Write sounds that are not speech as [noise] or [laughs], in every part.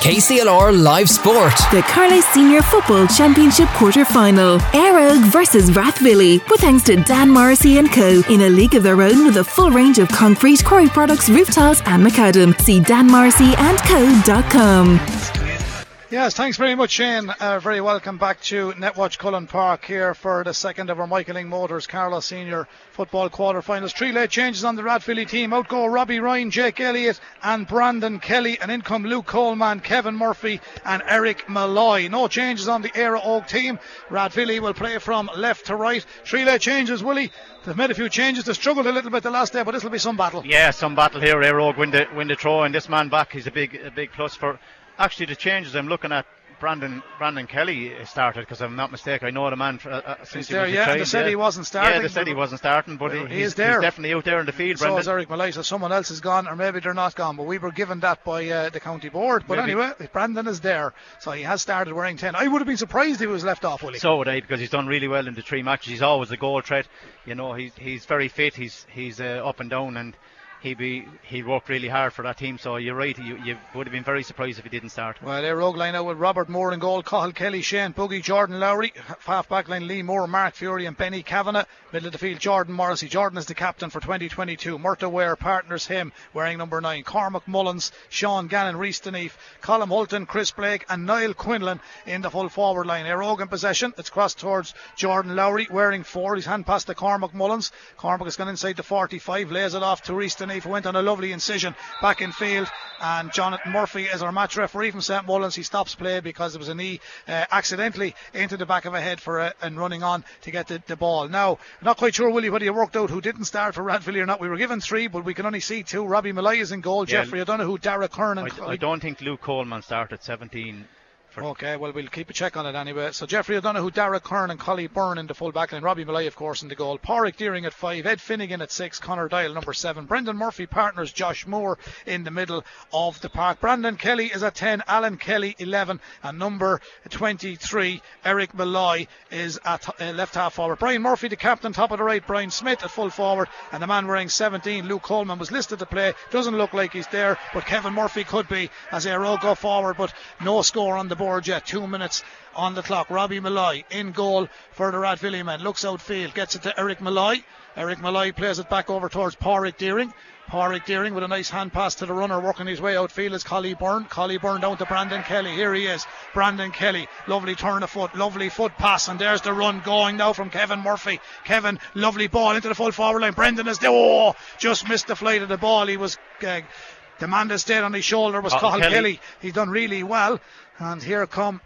KCLR Live Sport. The Carlow Senior Football Championship quarter final. Éire Óg versus Rathvilly. With thanks to Dan Morrissey and Co. In a league of their own with a full range of concrete, quarry products, roof tiles, and macadam. See danmorrisseyandco.com. Yes, thanks very much, Shane. Uh, very welcome back to Netwatch Cullen Park here for the second of our Michael Lyng Motors Carlow Senior Football Quarter-Finals. Three late changes on the Rathvilly team. Out go Robbie Ryan, Jake Elliott, and Brandon Kelly. And in come Luke Coleman, Kevin Murphy, and Eric Malloy. No changes on the Éire Óg team. Rathvilly will play from left to right. Three late changes, Willie. They've made a few changes. They struggled a little bit the last day, but this will be some battle. Yeah, some battle here. Éire Óg win the win the throw, and this man back is a big a big plus for actually the changes I'm looking at. Brandon Brandon Kelly started because I'm not mistaken. I know the man for, uh, uh since there, he was yeah. a child, They said yeah. he wasn't starting. Yeah, they said he wasn't starting, but he, he he's, is there. he's definitely out there in the field. So Brendan. is Eric. So someone else is gone, or maybe they're not gone. But we were given that by uh, the county board. But Maybe. anyway, Brandon is there, so he has started wearing ten. I would have been surprised if he was left off, Willie. So would I because he's done really well in the three matches. He's always a goal threat. You know, he's he's very fit. He's he's uh, up and down, and he be he worked really hard for that team. So you're right. You, you would have been very surprised if he didn't start. Well, they're rogue line out with Robert Moore in goal, Cahill Kelly, Shane Boogie, Jordan Lowry, half back line Lee Moore, Mark Fury, and Benny Kavanagh. Middle of the field, Jordan Morrissey. Jordan is the captain for 2022. Murta Ware partners him, wearing number nine. Cormac Mullins, Sean Gannon, Reese Deneef, Colin Holton, Chris Blake, and Niall Quinlan in the full forward line. Éire Óg in possession. It's crossed towards Jordan Lowry, wearing four. He's hand passed to Cormac Mullins. Cormac has gone inside the 45, lays it off to Reese Who went on a lovely incision back in field. And Jonathan Murphy is our match referee from St Mullins. He stops play because there was a knee uh, accidentally into the back of a head for a, and running on to get the, the ball. Now, not quite sure, Willie, whether you worked out who didn't start for Rathvilly or not. We were given three, but we can only see two. Robbie Malloy is in goal. Yeah. Jeffrey O'Donoghue, Dara Kern, and I, I don't think Luke Coleman started 17. Okay, well, we'll keep a check on it anyway. So Jeffrey O'Donoghue, Dara Kern, and Collie Byrne in the full back line. Robbie Malloy, of course, in the goal. Pádraig Deering at five. Ed Finnegan at six. Connor Dial, number seven. Brendan Murphy partners Josh Moore in the middle of the park. Brandon Kelly is at 10. Alan Kelly, 11. And number 23, Eric Malloy, is at uh, left half forward. Brian Murphy, the captain, top of the right. Brian Smith at full forward. And the man wearing 17, Luke Coleman, was listed to play. Doesn't look like he's there, but Kevin Murphy could be as they all go forward. But no score on the board Two minutes on the clock. Robbie Malloy in goal for the Rathvilly men. Looks outfield, gets it to Eric Malloy. Eric Malloy plays it back over towards Pádraig Deering. Pádraig Deering with a nice hand pass to the runner working his way outfield is Collie Byrne. Collie Byrne down to Brandon Kelly. Here he is. Brandon Kelly. Lovely turn of foot. Lovely foot pass. And there's the run going now from Kevin Murphy. Kevin, lovely ball into the full forward line. Brendan is there. Oh, just missed the flight of the ball. He was. Uh, the man that stayed on his shoulder was Cahill Kelly. Kelly. He's done really well. And here come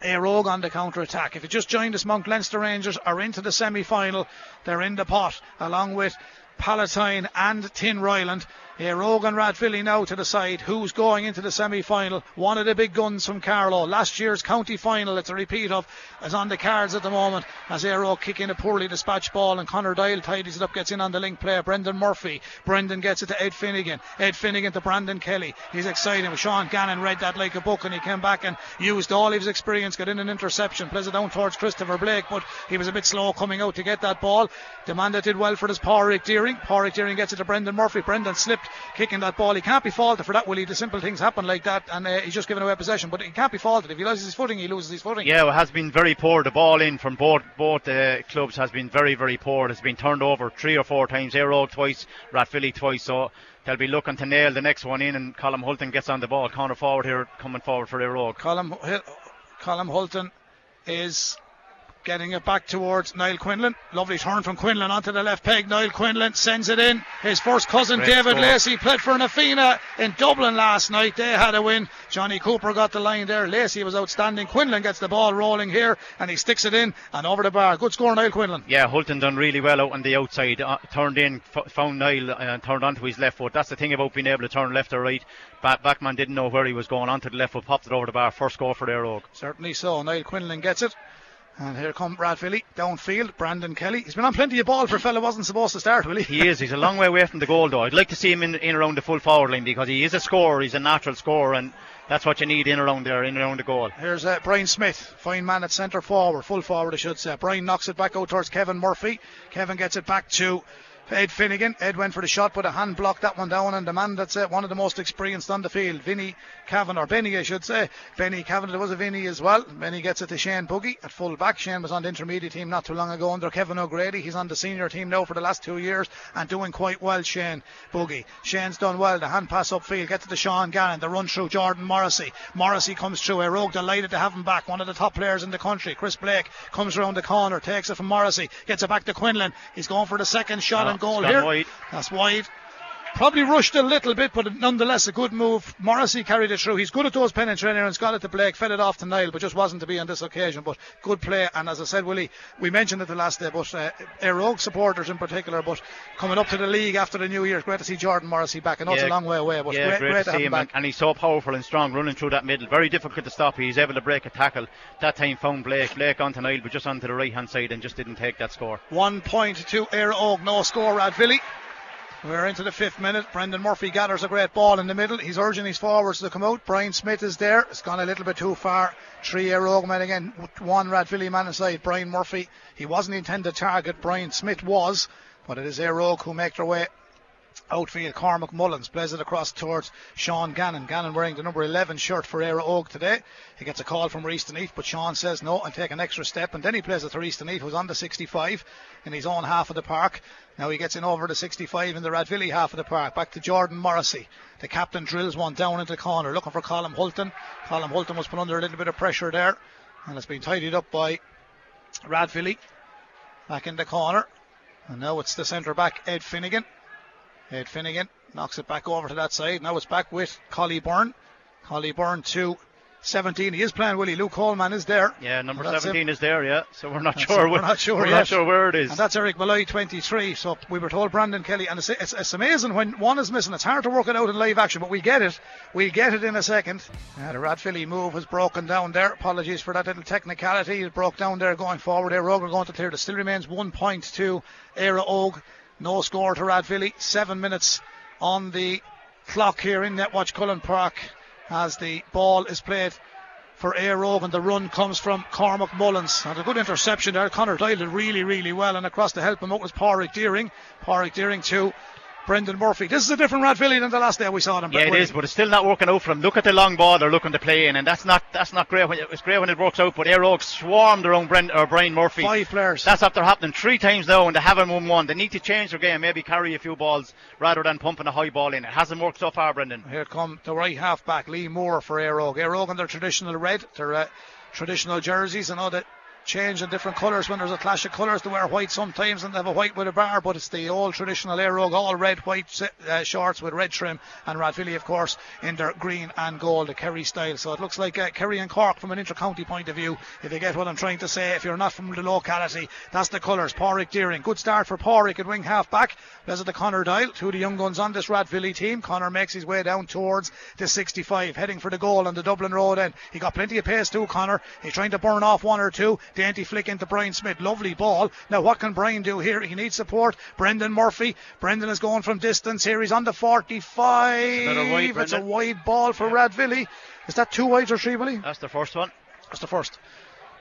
a rogue on the counter attack. If you just joined us, Mount Leinster Rangers are into the semi final. They're in the pot along with Palatine and Tinryland. A Rogan and now to the side. Who's going into the semi final? One of the big guns from Carlow. Last year's county final, it's a repeat of, is on the cards at the moment. As Éire Óg kicking a poorly dispatched ball and Connor Dial tidies it up, gets in on the link player. Brendan Murphy. Brendan gets it to Ed Finnegan. Ed Finnegan to Brandon Kelly. He's exciting. Sean Gannon read that like a book and he came back and used all his experience, got in an interception, plays it down towards Christopher Blake, but he was a bit slow coming out to get that ball. The man that did well for this Pádraig Deering. Pádraig Deering gets it to Brendan Murphy. Brendan slipped kicking that ball. He can't be faulted for that, Willie. The simple things happen like that and uh, he's just given away possession, but he can't be faulted. If he loses his footing, he loses his footing. Yeah, it has been very poor. The ball in from both both uh, clubs has been very very poor. It's been turned over three or four times. Éire Óg twice, Rathvilly twice. So they'll be looking to nail the next one in. And Colin Hulton gets on the ball. Corner forward here, coming forward for Éire Óg. Colin, Colin Hulton is getting it back towards Niall Quinlan. Lovely turn from Quinlan onto the left peg. Niall Quinlan sends it in. His first cousin Great David score. Lacey played for Na Fianna in Dublin last night. They had a win. Johnny Cooper got the line there. Lacey was outstanding. Quinlan gets the ball rolling here and he sticks it in and over the bar. Good score, Niall Quinlan. Yeah, Hulton done really well out on the outside. Uh, turned in, f- found Niall, and turned onto his left foot. That's the thing about being able to turn left or right. Back, backman didn't know where he was going. Onto the left foot, popped it over the bar. First goal for their Oak. Certainly so. Niall Quinlan gets it. And here come Rathvilly downfield. Brandon Kelly. He's been on plenty of ball for a fella wasn't supposed to start, will he? He is. He's a long way away from the goal, though. I'd like to see him in, in around the full forward line because he is a scorer. He's a natural scorer, and that's what you need in around there, in around the goal. Here's uh, Brian Smith, fine man at centre forward, full forward, I should say. Brian knocks it back out towards Kevin Murphy. Kevin gets it back to Ed Finnegan. Ed went for the shot, but a hand blocked that one down, and the man that's uh, one of the most experienced on the field, Vinny Cavan, or Benny, I should say. Benny Cavan, there was a Vinny as well. Benny gets it to Shane Boogie at full back. Shane was on the intermediate team not too long ago under Kevin O'Grady. He's on the senior team now for the last two years and doing quite well, Shane Boogie. Shane's done well. The hand pass upfield, get to the Sean Gannon, the run through Jordan Morrissey. Morrissey comes through. A rogue delighted to have him back. One of the top players in the country. Chris Blake comes around the corner, takes it from Morrissey, gets it back to Quinlan. He's going for the second shot Oh, goal here. wide. That's wide. Probably rushed a little bit, but nonetheless a good move. Morrissey carried it through. He's good at those penetrating and trainer and got it to Blake, fed it off to Niall, but just wasn't to be on this occasion. But good play, and as I said, Willie, we mentioned it the last day, but uh, Og supporters in particular, but coming up to the league after the New Year, great to see Jordan Morrissey back. I know it's a long way away, but yeah, great, great, great to see him back. and he's so powerful and strong running through that middle. Very difficult to stop. He's able to break a tackle. That time found Blake. Blake onto Niall, but just onto the right hand side and just didn't take that score. One point to Og, no score, Rathvilly. We're into the fifth minute. Brendan Murphy gathers a great ball in the middle. He's urging his forwards to come out. Brian Smith is there. It's gone a little bit too far. Three men again. One Rathvilly man inside. Brian Murphy. He wasn't intended target. Brian Smith was. But it is Eire Og who make their way outfield. Cormac Mullins plays it across towards Sean Gannon. Gannon wearing the number 11 shirt for Éire Óg today. He gets a call from Reese Neath, but Sean says no and take an extra step. And then he plays it to Reese Neath, who's on the 65 in his own half of the park. Now he gets in over the 65 in the Rathvilly half of the park. Back to Jordan Morrissey. The captain drills one down into the corner, looking for Colin Hulton. Colin Hulton was put under a little bit of pressure there, and it's been tidied up by Rathvilly. Back in the corner. And now it's the centre back, Ed Finnegan. Ed Finnegan knocks it back over to that side. Now it's back with Collie Byrne. Collie Byrne to 17. He is playing Willie. Luke Coleman is there. Yeah, number That's him. 17 is there, yeah. So we're not That's sure. it. We're not sure We're yet. not sure where it is. And that's Eric Malloy, 23. So we were told Brandon Kelly, and it's, it's, it's amazing when one is missing. It's hard to work it out in live action, but we get it. We'll get it in a second. Uh, the Rathvilly move has broken down there. Apologies for that little technicality. It broke down there going forward. Og going to clear. It still remains one point to Eire Og. No score to Rathvilly. Seven minutes on the clock here in Netwatch Cullen Park as the ball is played for Og and the run comes from Cormac Mullins. And a good interception there. Connor Doyle did really, really well. And across to help him out was Pádraig Deering. Pádraig Deering to Brendan Murphy. This is a different Rathvilly than the last day we saw them. Yeah, it is, but it's still not working out for them. Look at the long ball they're looking to play in, and that's not that's not great. When it, it's great when it works out, but Og swarmed around Brent, or Brian Murphy. Five players. That's after happening three times now, and they haven't won one. They need to change their game, maybe carry a few balls rather than pumping a high ball in. It hasn't worked so far, Brendan. Here come the right half back, Lee Moore for Eire Og. Eire Og in their traditional red, their uh, traditional jerseys. and all that change in different colours when there's a clash of colours. They wear white sometimes and they have a white with a bar, but it's the old traditional Eire Og, all red, white uh, shorts with red trim. And Rathvilly, of course, in their green and gold, the Kerry style. So it looks like uh, Kerry and Cork from an inter-county point of view, if you get what I'm trying to say. If you're not from the locality, that's the colours. Pádraig Deering. Good start for Pádraig at wing half back. There's to Connor Dial, two of the young guns on this Rathvilly team. Connor makes his way down towards the 65, heading for the goal on the Dublin Road end. He got plenty of pace too, Connor. He's trying to burn off one or two. Dainty flick into Brian Smith. Lovely ball. Now, what can Brian do here? He needs support. Brendan Murphy. Brendan is going from distance here. He's on the 45. Another wide, it's a wide ball for Rathvilly. Is that two wides or three, Willie? That's the first one. That's the first.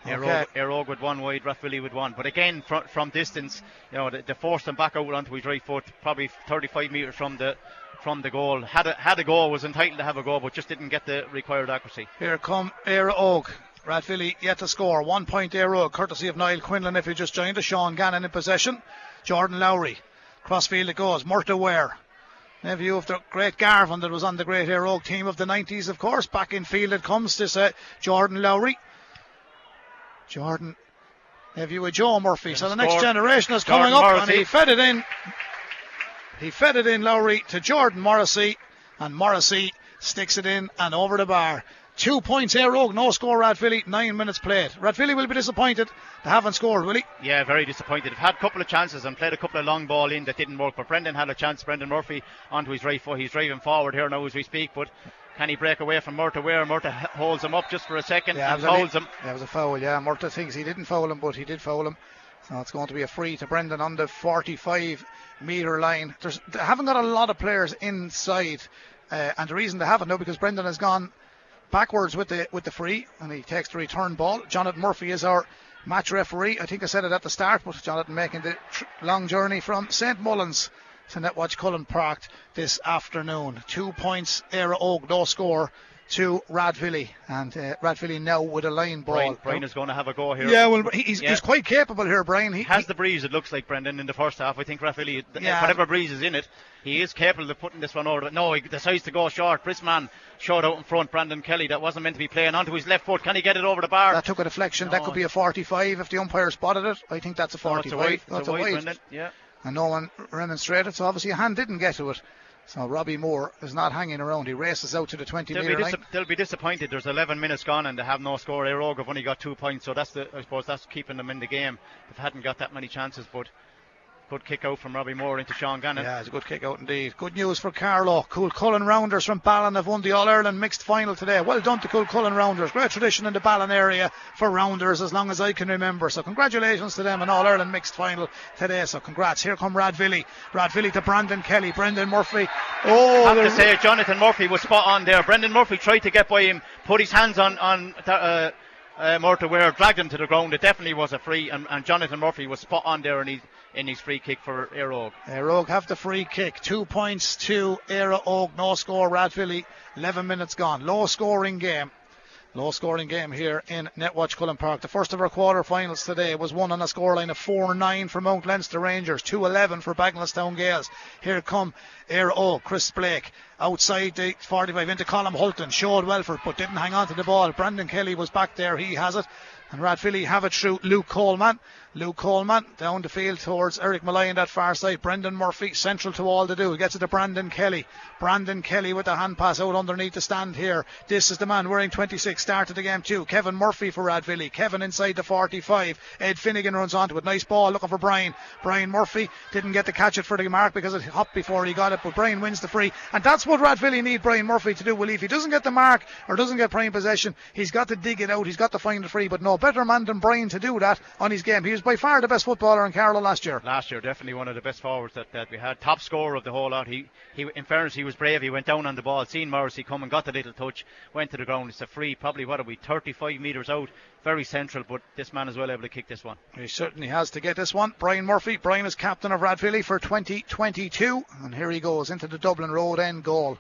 Okay. Og- with one wide, Rathvilly with one. But again, from, from distance, you know, they, they forced him back out onto his right foot, probably 35 metres from the from the goal. Had a, had a goal, was entitled to have a goal, but just didn't get the required accuracy. Here come Eire Og. Yet to score. One point Og, courtesy of Niall Quinlan if he just joined us. Sean Gannon in possession. Jordan Lowry. Crossfield it goes. Murta Ware. Nephew of the great Garvin that was on the great Og team of the 90s, of course. Back in field it comes to uh, Jordan Lowry. Jordan, nephew of Joe Murphy. So the next scored. generation is Jordan coming up, and Morrissey. he fed it in. He fed it in Lowry to Jordan Morrissey, and Morrissey sticks it in and over the bar. Two points here, Rogue, no score, Rathvilly, nine minutes played. Rathvilly will be disappointed they haven't scored, will he? Yeah, very disappointed. They've had a couple of chances and played a couple of long ball in that didn't work. But Brendan had a chance. Brendan Murphy onto his right foot. He's driving forward here now as we speak. But can he break away from Murta Ware? Murta holds him up just for a second Yeah, and it a holds him. Yeah, it was a foul, yeah. Murta thinks he didn't foul him, but he did foul him. So it's going to be a free to Brendan on the 45 metre line. There's, they haven't got a lot of players inside, uh, and the reason they haven't, no, because Brendan has gone backwards with the with the free, and he takes the return ball. Jonathan Murphy is our match referee. I think I said it at the start, but Jonathan making the tr- long journey from St Mullins to Netwatch Cullen Park this afternoon. Two points, Éire Óg, no score to Rathvilly, and uh, Rathvilly now with a line ball. Brian, Brian is going to have a go here. Yeah, well, he's, Yeah. he's quite capable here, Brian. He has he- the breeze, it looks like, Brendan, in the first half. I think Rathvilly, th- Yeah. whatever breeze is in it, he is capable of putting this one over. But No, he decides to go short. Brisman short out in front. Brandon Kelly, that wasn't meant to be playing onto his left foot. Can he get it over the bar? that took a deflection. that could be a 45 if the umpire spotted it. I think that's a No, 45. it's a wide. That's a wide. Yeah. and no one remonstrated. So obviously a hand didn't get to it. So Robbie Moore is not hanging around. He races out to the 20 They'll be, metre line. they'll be disappointed. There's 11 minutes gone and they have no score. Éire Óg have only got two points, so that's the I suppose that's keeping them in the game. They've hadn't got that many chances, but good kick out from Robbie Moore into Sean Gannon. Yeah, it's a good kick out indeed. Good news for Carlow. Cool Cullen Rounders from Ballon have won the All Ireland mixed final today. Well done to Cool Cullen Rounders. Great tradition in the Ballon area for Rounders as long as I can remember. So congratulations to them in All Ireland mixed final today. So congrats. Here come Rathvilly. Rathvilly to Brandon Kelly. Brendan Murphy. Oh, I have to they're- say Jonathan Murphy was spot on there. Brendan Murphy tried to get by him, put his hands on on uh, uh, Murta Ware, dragged him to the ground. It definitely was a free, and, and Jonathan Murphy was spot on there and his in his free kick for Éire Óg. Uh, Rogue have the free kick. Two points to Oak. No score. Rathvilly. 11 minutes gone. Low scoring game. Low scoring game here in Netwatch Cullen Park. The first of our quarter finals today was won on a scoreline of 4 9 for Mount Leinster Rangers, 2 11 for Bagenalstown Gales. Here come Éire Óg, Chris Blake outside the 45 into Colin Hulton. Showed Welford but didn't hang on to the ball. Brandon Kelly was back there. He has it. And Rathvilly have it through Luke Coleman. Luke Coleman down the field towards Eric Malloy on that far side. Brendan Murphy central to all to do. Gets it to Brandon Kelly. Brandon Kelly with the hand pass out underneath the stand here. This is the man wearing 26 started the game too. Kevin Murphy for Rathvilly. Kevin inside the 45. Ed Finnegan runs onto it. Nice ball looking for Brian. Brian Murphy didn't get to catch it for the mark because it hopped before he got it, but Brian wins the free. And that's what Rathvilly need Brian Murphy to do. Well, if he doesn't get the mark or doesn't get prime possession, he's got to dig it out. He's got to find the free. But no better man than Brian to do that on his game. He was by far the best footballer in Carlow last year. last year. Definitely one of the best forwards that, that we had. Top scorer of the whole lot. He, he, in fairness, he was brave. He went down on the ball, seen Morrissey come and got the little touch, went to the ground. It's a free, probably what are we, 35 metres out, very central. But this man is well able to kick this one. He certainly has to get this one. Brian Murphy. Brian is captain of Rathvilly for 2022. And here he goes into the Dublin Road end goal.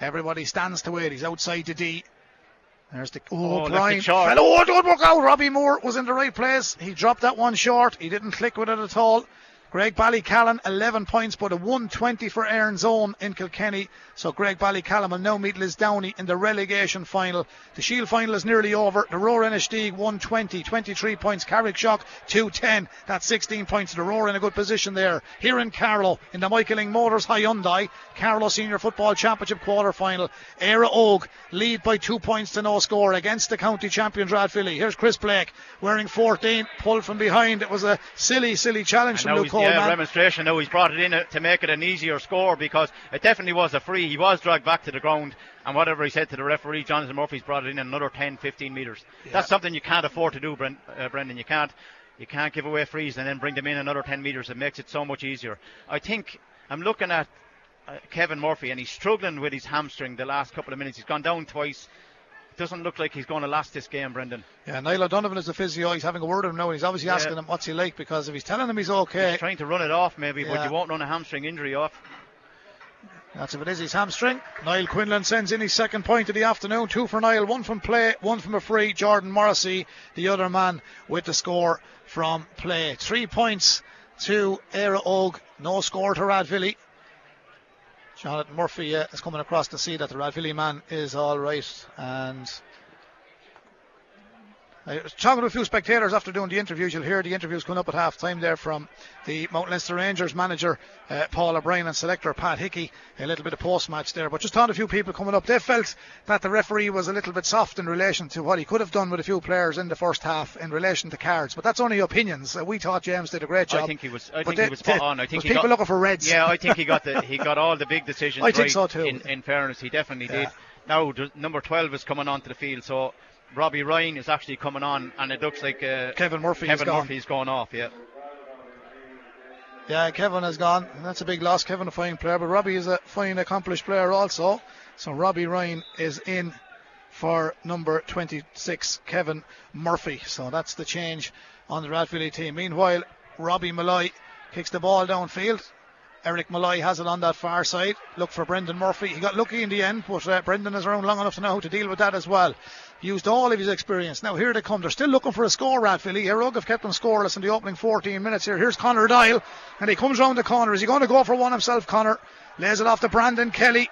Everybody stands to wait. He's outside the D. There's the oh, Oh, left it Brian. short. Fell- Oh, don't work out. Robbie Moore was in the right place. He dropped that one short. He didn't click with it at all. Graigue-Ballycallan, 11 points, but a 120 for Erin's Own in Kilkenny. So Graigue-Ballycallan will now meet Lisdowney in the relegation final. The Shield final is nearly over. The Rower-Inistioge 120, 23 points. Carrickshock 210. That's 16 points. The Roar in a good position there. Here in Carlow in the Michael Lyng Motors Hyundai Carlow Senior Football Championship quarter final. Éire Óg lead by two points to no score against the county champions Rathvilly. Here's Chris Blake wearing 14, pulled from behind. It was a silly, silly challenge And from Luke Coleman. yeah, remonstration. Now he's brought it in uh, to make it an easier score because it definitely was a free. He was dragged back to the ground, and whatever he said to the referee, Jonathan Murphy's brought it in another 10, 15 metres. That's something you can't afford to do, Brent, uh, Brendan. You can't. You can't give away frees and then bring them in another 10 metres. It makes it so much easier. I think I'm looking at uh, Kevin Murphy, and he's struggling with his hamstring the last couple of minutes. He's gone down twice. Doesn't look like he's going to last this game, Brendan. Yeah, Niall O'Donovan is the physio. He's having a word with him now, and he's obviously Yeah. asking him what's he like because if he's telling him he's okay, He's trying to run it off, maybe, but you won't run a hamstring injury off. That's if it is his hamstring. Niall Quinlan sends in his second point of the afternoon. Two for Niall, one from play, one from a free. Jordan Morrissey, the other man, with the score from play. Three points to Éire Óg. No score to Rathvilly. Jonathan Murphy is coming across to see that the Rathvilly man is all right. And Was talking to a few spectators after doing the interviews. You'll hear the interviews coming up at half time there from the Mount Leinster Rangers manager uh, Paul O'Brien and selector Pat Hickey. A little bit of post match there, but just talking to a few people coming up. They felt that the referee was a little bit soft in relation to what he could have done with a few players in the first half in relation to cards. But that's only opinions. Uh, we thought James did a great job. I think he was. I think they- he was spot on. I think people got, looking for reds. Yeah, I think he got the [laughs] he got all the big decisions. I think right so too. In, in fairness, he definitely Yeah. did. Now number twelve is coming onto the field, so Robbie Ryan is actually coming on, and it looks like uh, Kevin Murphy is Kevin gone. Murphy's going off. Yeah, Yeah, Kevin has gone. and That's a big loss. Kevin, a fine player, but Robbie is a fine, accomplished player also. So Robbie Ryan is in for number 26, Kevin Murphy. So that's the change on the Rathvilly team. Meanwhile, Robbie Malloy kicks the ball downfield. Eric Malloy has it on that far side. Look for Brendan Murphy. He got lucky in the end, but uh, Brendan is around long enough to know how to deal with that as well. Used all of his experience. Now here they come. They're still looking for a score, Rathvilly. Éire Óg have kept them scoreless in the opening 14 minutes here. Here's Connor Dial, and he comes round the corner. Is he going to go for one himself, Connor? Lays it off to Brandon Kelly.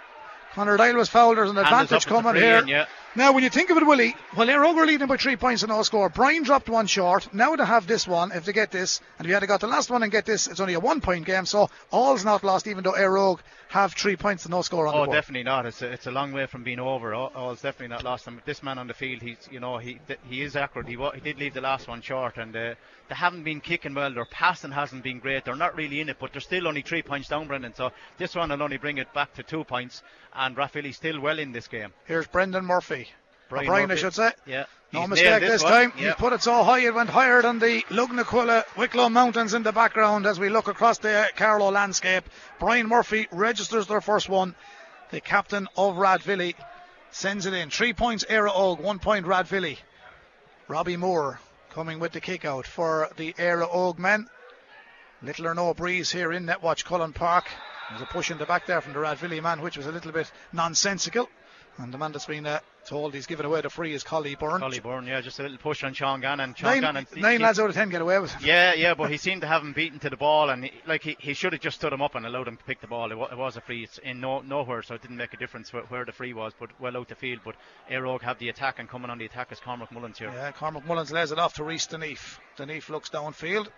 Connor Dial was fouled. There's an advantage coming here. Yeah. Now, when you think of it, Willie, well, they're over leading by three points and no score. Brian dropped one short. Now they have this one. If they get this, and if you had got the last one and get this, it's only a one point game. So all's not lost, even though Éire Óg have three points and no score on oh, the board. definitely not. It's a, it's a long way from being over. All, all's definitely not lost. And this man on the field, he's you know he he is accurate. He he did leave the last one short, and uh, they haven't been kicking well. Their passing hasn't been great. They're not really in it, but they're still only three points down, Brendan. So this one will only bring it back to two points, and Rathvilly still well in this game. Here's Brendan Murphy. Brian, Brian I should say. Yeah. No He's mistake nailed this, time. Yeah. He put it so high it went higher than the Lugnaquilla Wicklow Mountains in the background as we look across the Carlow landscape. Brian Murphy registers their first one. The captain of Rathvilly sends it in. Three points Éire Óg, one point Rathvilly. Robbie Moore coming with the kick out for the Éire Óg men. Little or no breeze here in Netwatch Cullen Park. There's a push in the back there from the Rathvilly man, which was a little bit nonsensical. And the man that's been uh, told he's given away the free is Collie Byrne. Collie Byrne, yeah, just a little push on Sean Gannon. Sean Nine, Gannon, nine lads out of ten get away with it. Yeah, yeah, but he seemed to have him beaten to the ball, and he, like he, he should have just stood him up and allowed him to pick the ball. It, wa- it was a free. It's in no, nowhere, so it didn't make a difference where, where the free was, but well out the field. But Óg have the attack, and coming on the attack is Cormac Mullins here. Yeah, Cormac Mullins lays it off to Reese Deneef. Deneef looks downfield.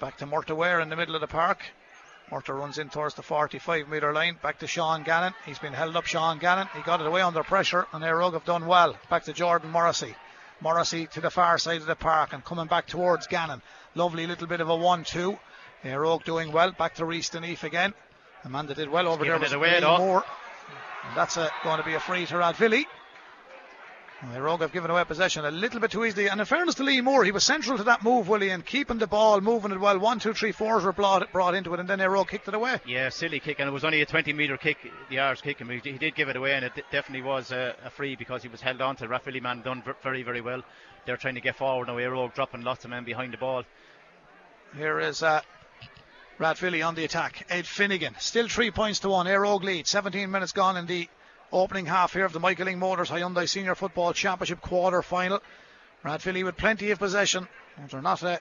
Back to Murta Ware in the middle of the park. Murta runs in towards the 45 metre line. Back to Sean Gannon. He's been held up, Sean Gannon. He got it away under pressure, and Éire Óg have done well. Back to Jordan Morrissey. Morrissey to the far side of the park and coming back towards Gannon. Lovely little bit of a 1 2. Éire Óg doing well. Back to Reese Deneef again. Amanda did well over there was it away, Moore. And that's uh going to be a free to Rathvilly. The Rogue have given away possession a little bit too easily. And in fairness to Lee Moore, he was central to that move, Willie, and keeping the ball, moving it well. One, two, three, fours were brought, brought into it, and then Rogue kicked it away. Yeah, silly kick, and it was only a 20 metre kick, the Irish kick, and he he did give it away, and it d- definitely was a, a free because he was held on to. Rathvilly man done ver- very, very well. They're trying to get forward now. Óg dropping lots of men behind the ball. Here is uh, Rathvilly on the attack. Ed Finnegan, still three points to one. Éire Óg lead. 17 minutes gone in the opening half here of the Michael Lyng Motors Hyundai Senior Football Championship quarter final. Rathvilly with plenty of possession. They're not uh,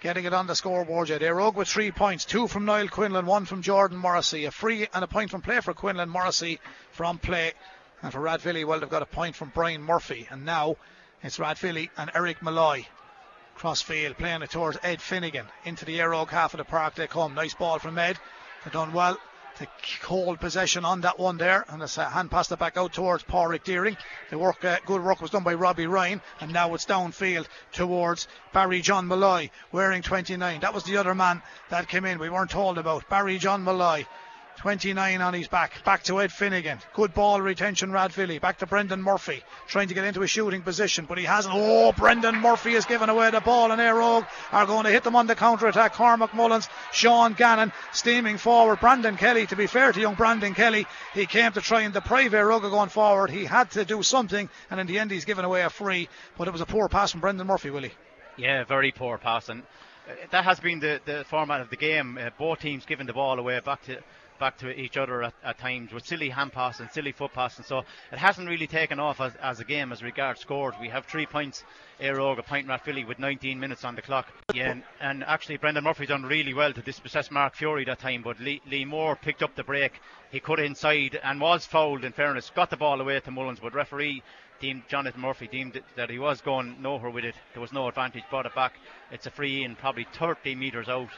getting it on the scoreboard yet. Éire Óg with three points. Two from Niall Quinlan, one from Jordan Morrissey. A free and a point from play for Quinlan. Morrissey from play. And for Rathvilly, well, they've got a point from Brian Murphy. And now it's Rathvilly and Eric Malloy. Crossfield playing it towards Ed Finnegan. Into the Éire Óg half of the park they come. Nice ball from Ed. They've done well to hold possession on that one there. And it's a hand passed it back out towards Pádraig Deering. The work, uh, good work was done by Robbie Ryan. And now it's downfield towards Barry John Malloy wearing 29. That was the other man that came in. We weren't told about. Barry John Malloy. 29 on his back. Back to Ed Finnegan. Good ball retention, Rathvilly. Back to Brendan Murphy. Trying to get into a shooting position, but he hasn't. Oh, Brendan Murphy has given away the ball, and Éire Óg are going to hit them on the counter attack. Cormac Mullins, Sean Gannon steaming forward. Brandon Kelly, to be fair to young Brandon Kelly, he came to try and deprive Éire Óg of going forward. He had to do something, and in the end, he's given away a free, but it was a poor pass from Brendan Murphy, Willie. Yeah, very poor pass, and uh, that has been the, the format of the game. Uh, both teams giving the ball away back to back to each other at, at times with silly hand pass and silly foot pass, and so it hasn't really taken off as, as a game as regards scores. We have three points, Éire Óg, a point Rathvilly with 19 minutes on the clock. Yeah, and, and actually Brendan Murphy done really well to dispossess Mark Fury that time, but Lee, Lee Moore picked up the break. He cut inside and was fouled. In fairness, got the ball away to Mullins, but referee deemed Jonathan Murphy deemed that he was going nowhere with it. There was no advantage. Brought it back. It's a free in, probably 30 metres out.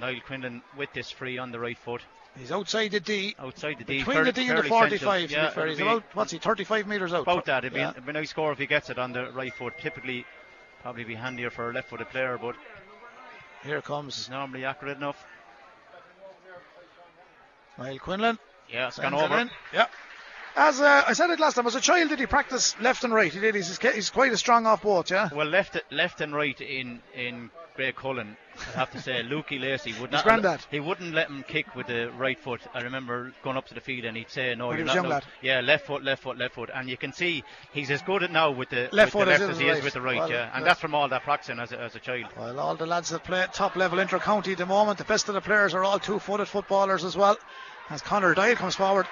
Niall Quinlan with this free on the right foot. He's outside the D. Outside the D. Between fairly- the D and the fairly central. 45, to Yeah, be fair. He's be about, what's he, 35 metres out? about that. It'd be, Yeah. it'd be a nice score if he gets it on the right foot. Typically, probably be handier for a left footed player, but Here comes it's normally accurate enough. Niall Quinlan. Yeah, it's gone over. Yeah. As uh, I said it last time, as a child, did he practice left and right? He did. He's, he's quite a strong off both, yeah? Well, left left and right in in Graiguecullen, I have to say, Lukey Lacey would not. granddad. He wouldn't let him kick with the right foot. I remember going up to the field and he'd say, "No, When you're not." young no." lad. Yeah, left foot, left foot, left foot, and you can see he's as good at now with the Left with foot the as left it as he right. is with the right. Well, yeah, and that's- that's from all that practicing as a, as a child. Well, all the lads that play at top level inter-county at the moment, the best of the players are all two-footed footballers as well. As Connor Dyle comes forward,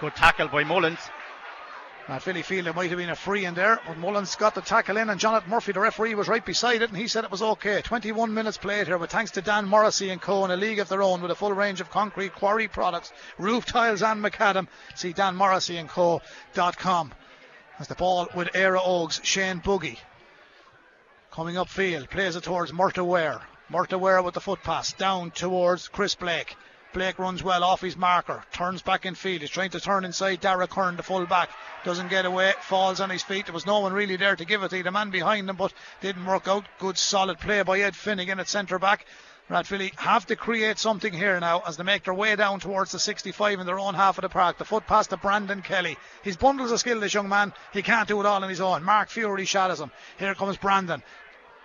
Good tackle by Mullins. Matt Philly feel there might have been a free in there, but Mullins got the tackle in, and Jonathan Murphy, the referee, was right beside it, and he said it was okay. 21 minutes played here, but thanks to Dan Morrissey and Co. in a league of their own with a full range of concrete quarry products, roof tiles, and macadam. See Dan Morrissey and Co.com. As the ball with Era Oaks, Shane Boogie coming upfield, plays it towards Murta Ware. Murta Ware with the foot pass down towards Chris Blake. Blake runs well off his marker, turns back in field. He's trying to turn inside Dara Kern, the full back. Doesn't get away, falls on his feet. There was no one really there to give it to the man behind him, but didn't work out. Good solid play by Ed Finnegan at centre back. Rathvilly have to create something here now as they make their way down towards the 65 in their own half of the park. The foot pass to Brandon Kelly. His bundles of skill, this young man. He can't do it all on his own. Mark Fury shadows him. Here comes Brandon.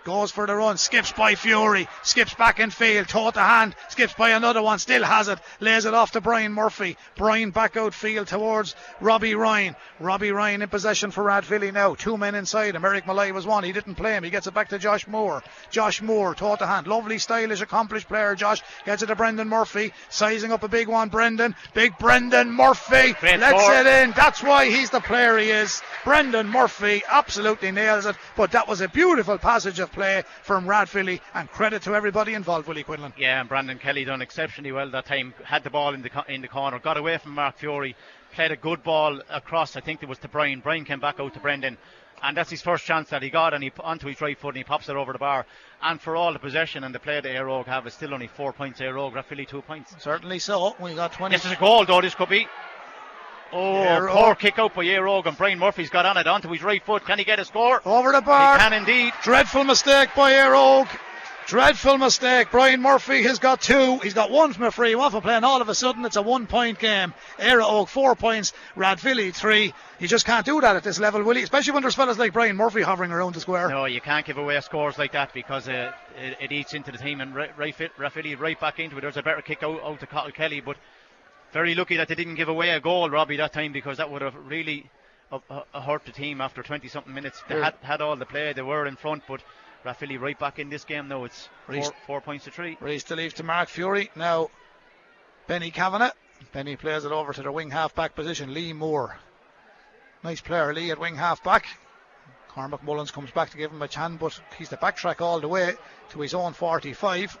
Goes for the run, skips by Fury, skips back in field, toe the hand, skips by another one, still has it, lays it off to Brian Murphy. Brian back out field towards Robbie Ryan. Robbie Ryan in possession for Rathvilly now. Two men inside him. Eric Malloy was one. He didn't play him. He gets it back to Josh Moore. Josh Moore, toe the hand. Lovely, stylish, accomplished player. Josh gets it to Brendan Murphy. Sizing up a big one, Brendan. Big Brendan Murphy. Great Let's score. it in. That's why he's the player he is. Brendan Murphy absolutely nails it. But that was a beautiful passage of play from Rathvilly, and credit to everybody involved, Willie Quinlan. Yeah, and Brandon Kelly done exceptionally well that time. Had the ball in the co- in the corner, got away from Mark Fury, played a good ball across. I think it was to Brian. Brian came back out to Brendan, and that's his first chance that he got, and he put onto his right foot and he pops it over the bar. And for all the possession and the play that Éire Óg have, it's still only four points. Éire Óg, Rathvilly two points. Certainly so. We got 20. This is a goal, though. This could be. Oh, poor kick out by Éire Óg, and Brian Murphy's got on it onto his right foot. Can he get a score? Over the bar. He can indeed. Dreadful mistake by Éire Óg. Dreadful mistake. Brian Murphy has got two. He's got one from a free one for playing. All of a sudden, it's a one point game. Éire Óg, four points. Rathvilly, three. You just can't do that at this level, will you? Especially when there's fellas like Brian Murphy hovering around the square. No, you can't give away scores like that because uh, it, it eats into the team and right, right right back into it. There's a better kick out, out to Cottle Kelly, but very lucky that they didn't give away a goal, Robbie, that time because that would have really uh, uh, hurt the team after 20 something minutes. They Yeah. had, had all the play, they were in front, but Rathvilly right back in this game now. It's Reece- four, four points to three. Race to leave to Mark Fury. Now, Benny Kavanagh. Benny plays it over to the wing half back position. Lee Moore. Nice player, Lee, at wing half back. Cormac Mullins comes back to give him a chance, but he's the backtrack all the way to his own 45.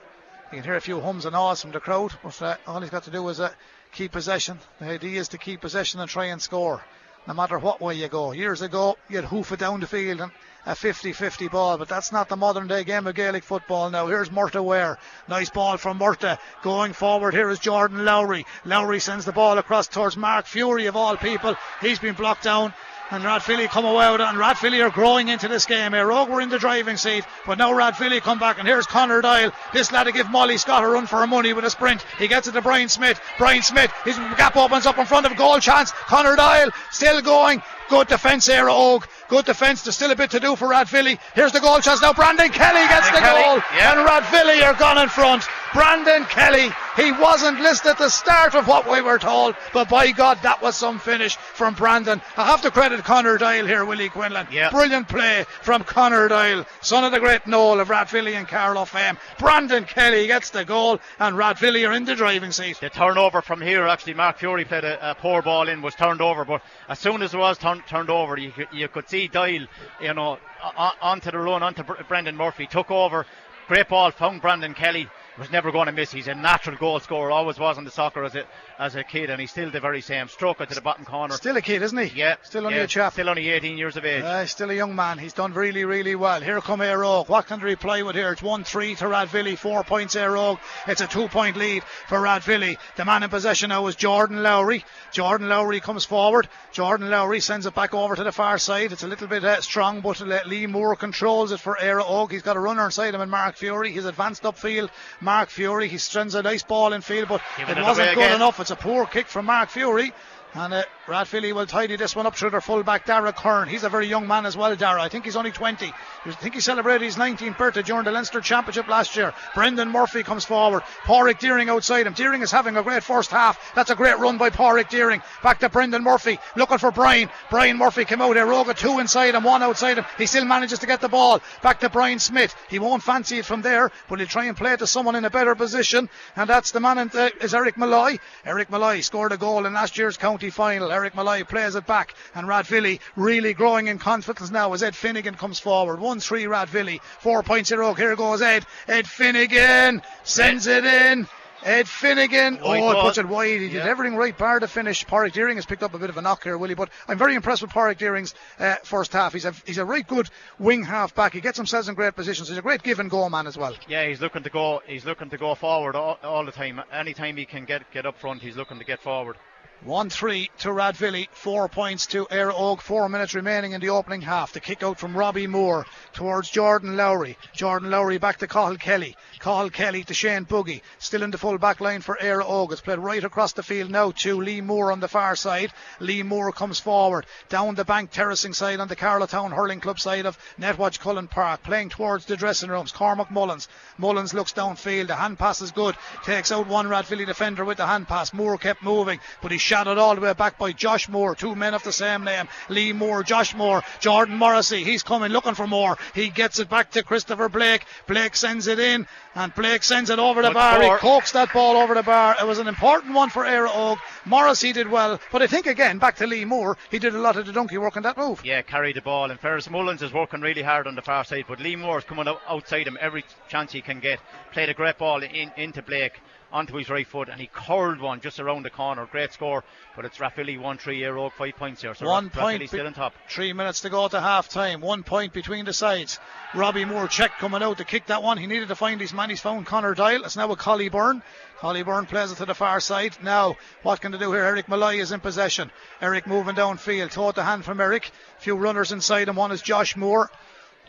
You can hear a few hums and ahs from the crowd, but uh, all he's got to do is uh, keep possession. The idea is to keep possession and try and score, no matter what way you go. Years ago, you'd hoof it down the field and a 50-50 ball, but that's not the modern day game of Gaelic football now. Here's Murta Ware. Nice ball from Murta. Going forward, here is Jordan Lowry. Lowry sends the ball across towards Mark Fury of all people. He's been blocked down. And Rathvilly come away with it, and Rathvilly are growing into this game here. Rogue were in the driving seat, but now Rathvilly come back, and here's Connor Dial. This lad to give Molly Scott a run for her money with a sprint. He gets it to Brian Smith. Brian Smith, his gap opens up in front of a goal chance. Connor Dial still going. Good defence here, Oak. Good defence. There's still a bit to do for Rathvilly. Here's the goal chance now. Brandon Kelly gets the Kelly, goal, yeah. and Rathvilly are gone in front. Brandon Kelly, he wasn't listed at the start of what we were told, but by God, that was some finish from Brandon. I have to credit Connor Dial here, Willie Quinlan. Yeah. Brilliant play from Connor Dial, son of the great Noel of Rathvilly and Carlow fame. Brandon Kelly gets the goal, and Rathvilly are in the driving seat. The turnover from here, actually, Mark Fury played a, a poor ball in, was turned over, but as soon as it was turn, turned over, you could, you could see Dial, you know, onto the run, onto Brendan Murphy, took over, great ball, found Brandon Kelly. Was never going to miss. He's a natural goal scorer. Always was in the soccer as a as a kid, and he's still the very same. Struck it to the bottom corner. Still a kid, isn't he? yeah, Still only yeah, a chap. Still only 18 years of age. Uh, still a young man. He's done really, really well. Here come Éire Óg. What can they reply with here? It's 1 3 to Rathvilly, 4 points Éire Óg. It's a 2 point lead for Rathvilly. The man in possession now is Jordan Lowry. Jordan Lowry comes forward. Jordan Lowry sends it back over to the far side. It's a little bit uh, strong, but uh, Lee Moore controls it for Éire Óg. He's got a runner inside him and Mark Fury. He's advanced upfield. Mark Fury, he sends a nice ball in field, but Giving it it wasn't good again. enough. It's a poor kick from Mark Fury. And uh, Rathvilly will tidy this one up through their fullback, Dara Kern. He's a very young man as well, Dara. I think he's only 20. I think he celebrated his 19th birthday during the Leinster Championship last year. Brendan Murphy comes forward. Pádraig Deering outside him. Deering is having a great first half. That's a great run by Pádraig Deering. Back to Brendan Murphy, looking for Brian. Brian Murphy came out there. Roga two inside him, one outside him. He still manages to get the ball. Back to Brian Smith. He won't fancy it from there, but he'll try and play it to someone in a better position. And that's the man in the, is Eric Malloy. Eric Malloy scored a goal in last year's county final. Eric Malloy plays it back, and Rathvilly really growing in confidence now as Ed Finnegan comes forward. 1 3 Rathvilly, 4 points in Here goes Ed. Ed Finnegan sends it in. Ed Finnegan, oh, ball. puts it wide. He did everything right, bar to finish. Pádraig Deering has picked up a bit of a knock here, Willie, but I'm very impressed with Pádraig Deering's uh, first half. He's a he's a right good wing half back. He gets himself in great positions. He's a great give and go man as well. Yeah, he's looking to go. He's looking to go forward all, all the time. Anytime he can get get up front, he's looking to get forward. 1 3 to Rathvilly, 4 points to Éire Óg, 4 minutes remaining in the opening half. The kick out from Robbie Moore towards Jordan Lowry. Jordan Lowry back to Cahill Kelly. Cahill Kelly to Shane Boogie. Still in the full back line for Éire Óg. It's played right across the field now to Lee Moore on the far side. Lee Moore comes forward. Down the bank terracing side on the Carlow Hurling Club side of Netwatch Cullen Park. Playing towards the dressing rooms. Cormac Mullins. Mullins looks downfield. The hand pass is good. Takes out one Rathvilly defender with the hand pass. Moore kept moving, but he shadowed all the way back by Josh Moore. Two men of the same name. Lee Moore, Josh Moore, Jordan Morrissey. He's coming looking for more. He gets it back to Christopher Blake. Blake sends it in, and Blake sends it over the Good bar. He score. coaxed that ball over the bar. It was an important one for Éire Óg. Morrissey did well, but I think again back to Lee Moore. He did a lot of the donkey work on that move. Yeah, carry the ball. And Ferris Mullins is working really hard on the far side, but Lee Moore's coming outside him every chance he can get. Played a great ball in, into Blake onto his right foot, and he curled one just around the corner. Great score, but it's Rathvilly 1 3 Éire Óg, 5 points here. So One Rath- point. Still on top. Three minutes to go to half time. One point between the sides. Robbie Moore check coming out to kick that one. He needed to find his man. He's found Connor Dial. It's now with Collie Byrne. Collie Byrne plays it to the far side. Now, what can they do here? Eric Malloy is in possession. Eric moving downfield. Taught the hand from Eric. Few runners inside him. One is Josh Moore.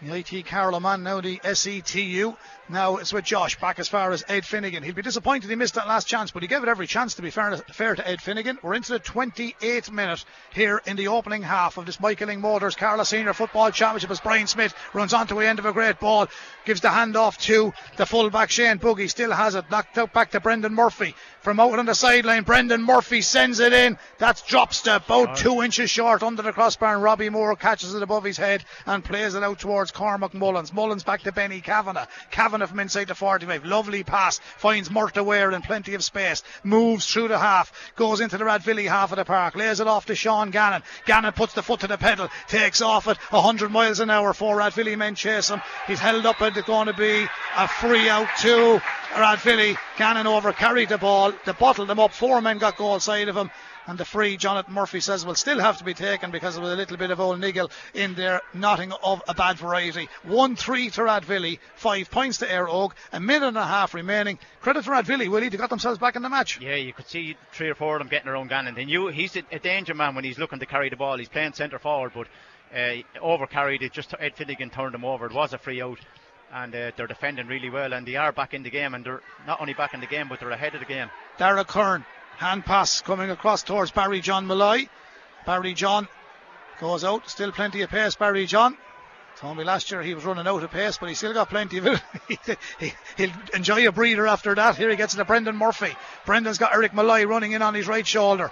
The IT Carlow man, now the SETU. Now it's with Josh back as far as Ed Finnegan. He'll be disappointed he missed that last chance, but he gave it every chance to be fair, fair to Ed Finnegan. We're into the 28th minute here in the opening half of this Michael Lyng Motors Carlow Senior Football Championship as Brian Smith runs onto the end of a great ball, gives the hand off to the fullback Shane Boogie, still has it, knocked out back to Brendan Murphy. From out on the sideline, Brendan Murphy sends it in. That's drop step, about two inches short under the crossbar, and Robbie Moore catches it above his head and plays it out towards Cormac Mullins. Mullins back to Benny Kavanagh. Kavanagh from inside the 45. Lovely pass. Finds Murta Ware in plenty of space. Moves through the half. Goes into the Rathvilly half of the park. Lays it off to Sean Gannon. Gannon puts the foot to the pedal. Takes off at 100 miles an hour. Four Rathvilly men chase him. He's held up and it's going to be a free out to Rathvilly. Gannon over carried the ball. They bottled them up. Four men got goal side of him. And the free, Jonathan Murphy says, will still have to be taken because there was a little bit of old niggle in there, nothing of a bad variety. 1 3 to Rathvilly, 5 points to Éire Óg, a minute and a half remaining. Credit to Rathvilly, Willie, they got themselves back in the match. Yeah, you could see three or four of them getting around and They knew he's a, a danger man when he's looking to carry the ball. He's playing centre forward, but uh, over carried it. Just Ed Finnegan turned him over. It was a free out, and uh, they're defending really well. And they are back in the game, and they're not only back in the game, but they're ahead of the game. Dara Kern, hand pass coming across towards Barry John Malloy. Barry John goes out, still plenty of pace, Barry John. Told me last year he was running out of pace, but he still got plenty of it. [laughs] he, will enjoy a breather after that. Here he gets it to Brendan Murphy. Brendan's got Eric Malloy running in on his right shoulder.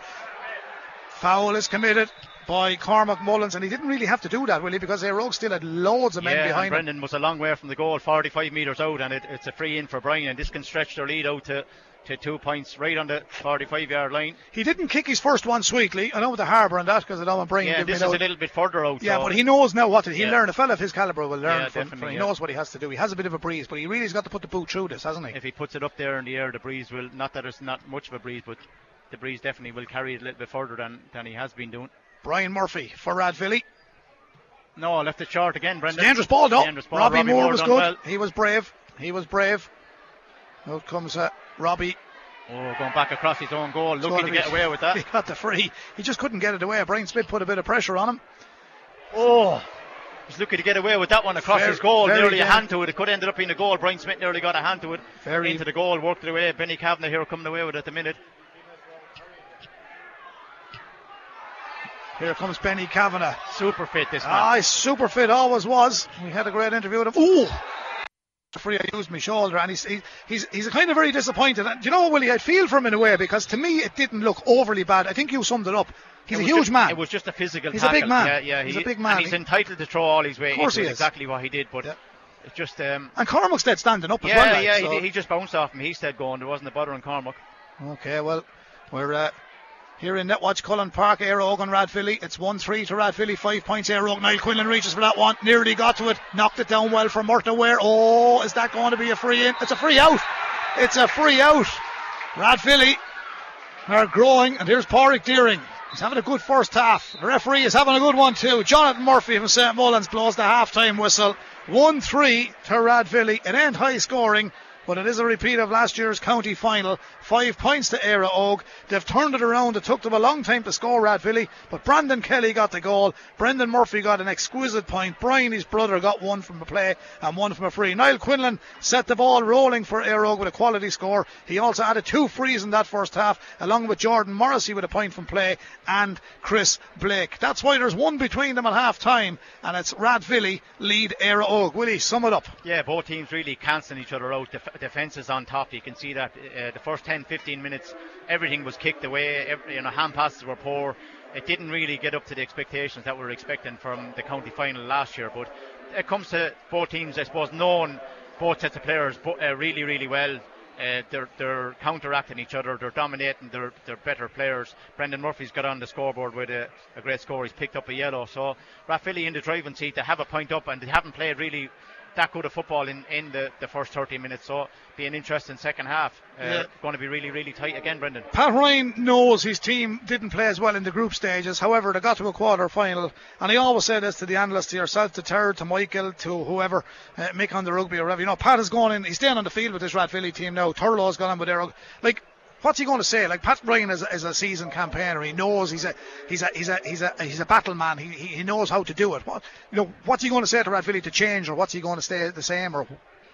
Foul is committed by Cormac Mullins, and he didn't really have to do that, really, because Oak still had loads of men yeah, and behind him. Brendan was a long way from the goal, 45 metres out, and it, it's a free in for Brian. And this can stretch their lead out to, to two points right on the 45 yard line. He didn't kick his first one sweetly. I know with the harbour and that, because I know my brain Yeah, this is a little bit further out. Yeah, so but he knows now what to He'll Yeah. learn. A fella of his calibre will learn Yeah, from, from- He yeah. knows what he has to do. He has a bit of a breeze, but he really has got to put the boot through this, hasn't he? if he puts it up there in the air, the breeze will not that it's not much of a breeze, but the breeze definitely will carry it a little bit further than, than he has been doing. Brian Murphy for Rathvilly. No, I left it short again, Brendan. Dangerous ball, though. Dangerous ball. Robbie, Moore was good. well. He was brave. He was brave. Out comes uh, Robbie. Oh, going back across his own goal, looking gonna get away with that. [laughs] He got the free. He just couldn't get it away. Brian Smith put a bit of pressure on him. Oh, he's looking to get away with that one across Very- his goal. Nearly a hand to it. It could have ended up being a goal. Brian Smith nearly got a hand to it. Very- into the goal, worked it away. Benny Kavanagh here coming away with it at the minute. Here comes Benny Kavanagh. Super fit this man. Ah, super fit, always was. We had a great interview with him. Ooh! Free, I used my shoulder, and he's he, he's he's kind of very disappointed. And you know, Willie? I feel for him in a way because to me it didn't look overly bad. I think you summed it up. He's It a huge just- man. It was just a physical. He's a big man. Yeah, yeah. He's he- a big man. And he's He- entitled to throw all his weight. Of course he is. exactly what he did, but Yeah. it's just. Um, and Cormac's dead standing up as yeah, well. like, yeah. so- He, he just bounced off him. He said going. There wasn't a bother on Cormac. Okay, well, we're uh, here in Netwatch Cullen Park, Air Ogan, Rathvilly. It's 1 3 to Rathvilly, five points. Air Ogan, Niall Quinlan reaches for that one, nearly got to it, knocked it down well for Murta Ware. Oh, is that going to be a free in? It's a free out. It's a free out. Rathvilly are growing, and here's Pádraig Deering. He's having a good first half. The referee is having a good one too. Jonathan Murphy from St. Mullins blows the half time whistle. 1 3 to Rathvilly. It ain't high scoring, but it is a repeat of last year's county final. Five points to Éire Óg. They've turned it around. It took them a long time to score Rathvilly, but Brandon Kelly got the goal. Brendan Murphy got an exquisite point. Brian, his brother, got one from a play and one from a free. Niall Quinlan set the ball rolling for Éire Óg with a quality score. He also added two frees in that first half, along with Jordan Morrissey with a point from play and Chris Blake. That's why there's one between them at half time, and it's Rathvilly lead Éire Óg. Willie, sum it up. Yeah, both teams really cancelling each other out. Defense is on top. You can see that uh, the first 10, 15 minutes, everything was kicked away. Every, you know, hand passes were poor. It didn't really get up to the expectations that we were expecting from the county final last year. But it comes to both teams, I suppose, knowing both sets of players uh, really, really well. Uh, they're they're counteracting each other. They're dominating. They're they're better players. Brendan Murphy's got on the scoreboard with a, a great score. He's picked up a yellow. So Rathvilly in the driving seat. They have a point up and they haven't played really that good of football in, in the, the first 30 minutes. So be an interesting second half. Uh, Yeah. Going to be really really tight again, Brendan. Pat Ryan knows his team didn't play as well in the group stages. However, they got to a quarter final, and he always said this to the analysts, to yourself, to Terry, to Michael, to whoever, uh, Mick on the rugby or whatever. You know, Pat has gone in. He's staying on the field with this Rathvilly team now. Turlough's gone on with their rug- like. What's he going to say? Like Pat Ryan is, a- is a seasoned campaigner. He knows he's a he's a he's a he's a he's a battle man. He, he knows how to do it. What you know? What's he going to say to Rathvilly to change, or what's he going to stay the same, or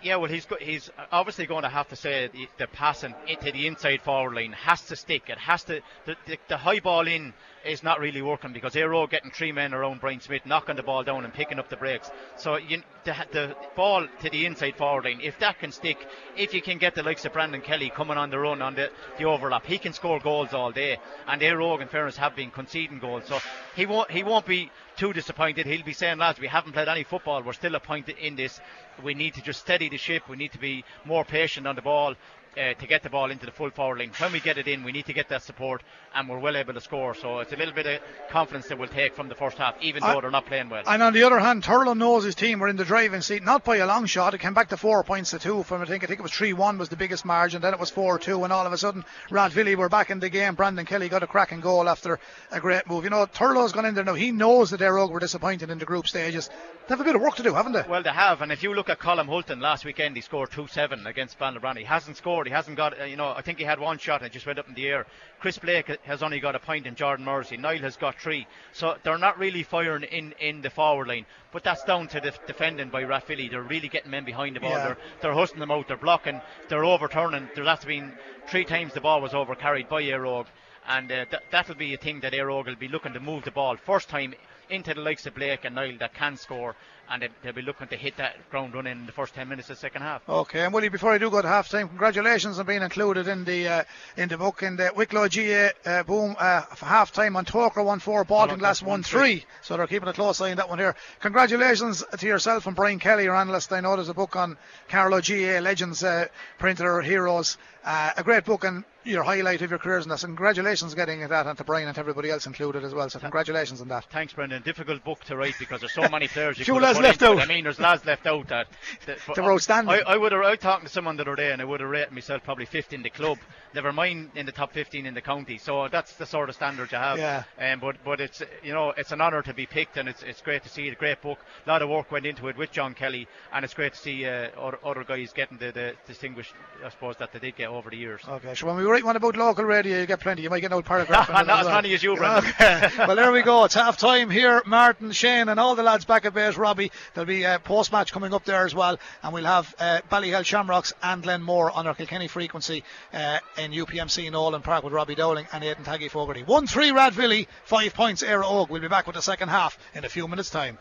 Yeah, well, he's he's obviously going to have to say the, the passing into the inside forward line has to stick. It has to. The, the, the high ball in is not really working because Éire Óg getting three men around Brian Smith, knocking the ball down and picking up the breaks. So you, the, the ball to the inside forward line, if that can stick, if you can get the likes of Brandon Kelly coming on the run on the, the overlap, he can score goals all day. And Éire Óg, in fairness, have been conceding goals, so he won't he won't be too disappointed. He'll be saying, lads, we haven't played any football. We're still a point in this. We need to just steady the ship. We need to be more patient on the ball. Uh, to get the ball into the full forward line. When we get it in, we need to get that support, and we're well able to score. So it's a little bit of confidence that we'll take from the first half, even I- though they're not playing well. And on the other hand, Turlough knows his team were in the driving seat, not by a long shot. It came back to four points to two from I think I think it was three one was the biggest margin. Then it was four two, and all of a sudden Rathvilly were back in the game. Brandon Kelly got a cracking goal after a great move. You know, Turlough's gone in there now. He knows that Éire Óg were disappointed in the group stages. They have a bit of work to do, haven't they? Well, they have, and if you look at Colin Hulton last weekend, he scored 2 7 against Bannerbrand. He hasn't scored, he hasn't got, uh, you know, I think he had one shot and it just went up in the air. Chris Blake has only got a point in Jordan Morrissey, Niall has got three. So they're not really firing in, in the forward line, but that's down to the defending by Rathvilly. They're really getting men behind the ball, Yeah. they're, they're hustling them out, they're blocking, they're overturning. There's been three times the ball was overcarried by Éire Óg. And uh, th- that'll be a thing that Éire Óg will be looking to move the ball first time into the likes of Blake and Niall that can score, and they- they'll be looking to hit that ground running in the first 10 minutes of the second half. Okay, and Willie, before I do go to half time, congratulations on being included in the uh, in the book in the Wicklow GA uh, boom uh, for half time on Toker 1 4, Baltinglass 1 3. So they're keeping a close eye on that one here. Congratulations to yourself and Brian Kelly, your analyst. I know there's a book on Carlow GA Legends uh, Printer Heroes. Uh, a great book and your highlight of your careers and this. Congratulations getting that and to Brian and to everybody else included as well. So congratulations on that. Thanks, Brendan. Difficult book to write because there's so many players you [laughs] Few lads left into out. I mean, there's lads left out that, that They were outstanding. I, I would have. I was talking to someone the other day, and I would have rated myself probably fifth in the club. Never mind in the top 15 in the county. So that's the sort of standard you have. Yeah. Um, but but it's you know it's an honour to be picked, and it's it's great to see it. A great book. A lot of work went into it with John Kelly, and it's great to see uh, other, other guys getting the, the distinguished. I suppose that they did get over the years. Okay, so when we write one about local radio, you get plenty. You might get an old paragraph. [laughs] Not as many as you, Brendan. Okay. [laughs] well, there we go. It's half time here. Martin, Shane, and all the lads back at base. Robbie, there'll be a post match coming up there as well, and we'll have uh, Ballyhale Shamrocks and Glenmore on our Kilkenny frequency uh, in UPMC in Nowlan Park with Robbie Dowling and Aidan Taggy Fogarty. 1 3 Rathvilly, 5 points Éire Óg. We'll be back with the second half in a few minutes' time.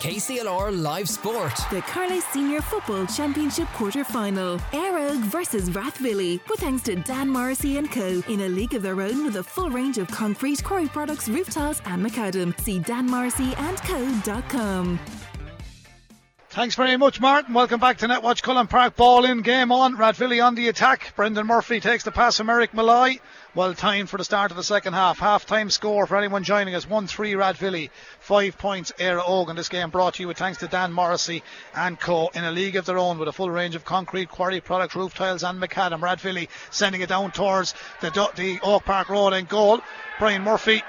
KCLR Live Sport. The Carlow Senior Football Championship quarter final. Éire Óg versus Rathvilly. With thanks to Dan Morrissey and Co. In a league of their own with a full range of concrete, quarry products, roof tiles, and macadam. See danmorrisseyandco.com. Thanks very much, Martin. Welcome back to Netwatch Cullen Park. Ball in, game on. Rathvilly on the attack. Brendan Murphy takes the pass from Eric Malloy. Well time for the start of the second half. Half time score for anyone joining us 1 3 Rathvilly. Five points Éire Óg. And this game brought to you with thanks to Dan Morrissey and Co. in a league of their own with a full range of concrete, quarry products, roof tiles, and macadam. Rathvilly sending it down towards the, the Oak Park Road and goal. Brian Murphy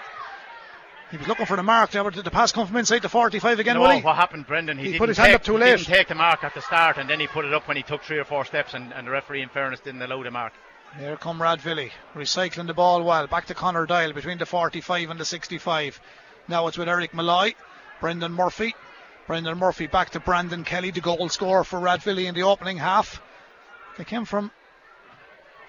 he was looking for the mark there. Did the pass come from inside the 45 again, no, what happened, Brendan? He didn't put his take, hand up too he late. didn't take the mark at the start, and then he put it up when he took three or four steps, and, and the referee, in fairness, didn't allow the mark. Here come Rathvilly, recycling the ball well. Back to Connor Dial between the 45 and the 65. Now it's with Eric Malloy, Brendan Murphy. Brendan Murphy back to Brandon Kelly, the goal scorer for Rathvilly in the opening half. They came from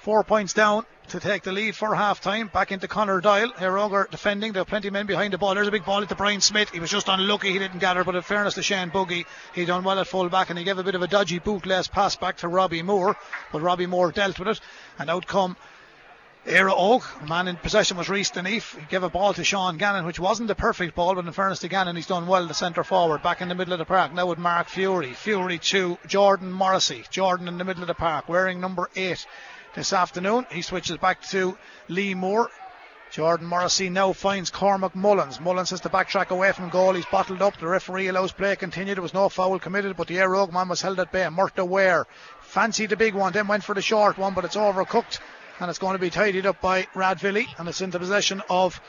four points down to take the lead for half time. Back into Connor Dial. Here Ogre defending. There are plenty of men behind the ball. There's a big ball into Brian Smith. He was just unlucky he didn't gather, but in fairness to Shane Buggy, he done well at full back and he gave a bit of a dodgy bootless pass back to Robbie Moore. But Robbie Moore dealt with it. And out come Óg, the man in possession was Reese Deneef. He gave a ball to Sean Gannon, which wasn't a perfect ball, but in fairness to Gannon, he's done well, the centre forward, back in the middle of the park. Now with Mark Fury. Fury to Jordan Morrissey. Jordan in the middle of the park, wearing number eight this afternoon. He switches back to Lee Moore. Jordan Morrissey now finds Cormac Mullins. Mullins has to backtrack away from goal. He's bottled up. The referee allows play continue. There was no foul committed, but the Éire Óg man was held at bay. Murta Ware fancied the big one, then went for the short one, but it's overcooked and it's going to be tidied up by Rathvilly and it's in the possession of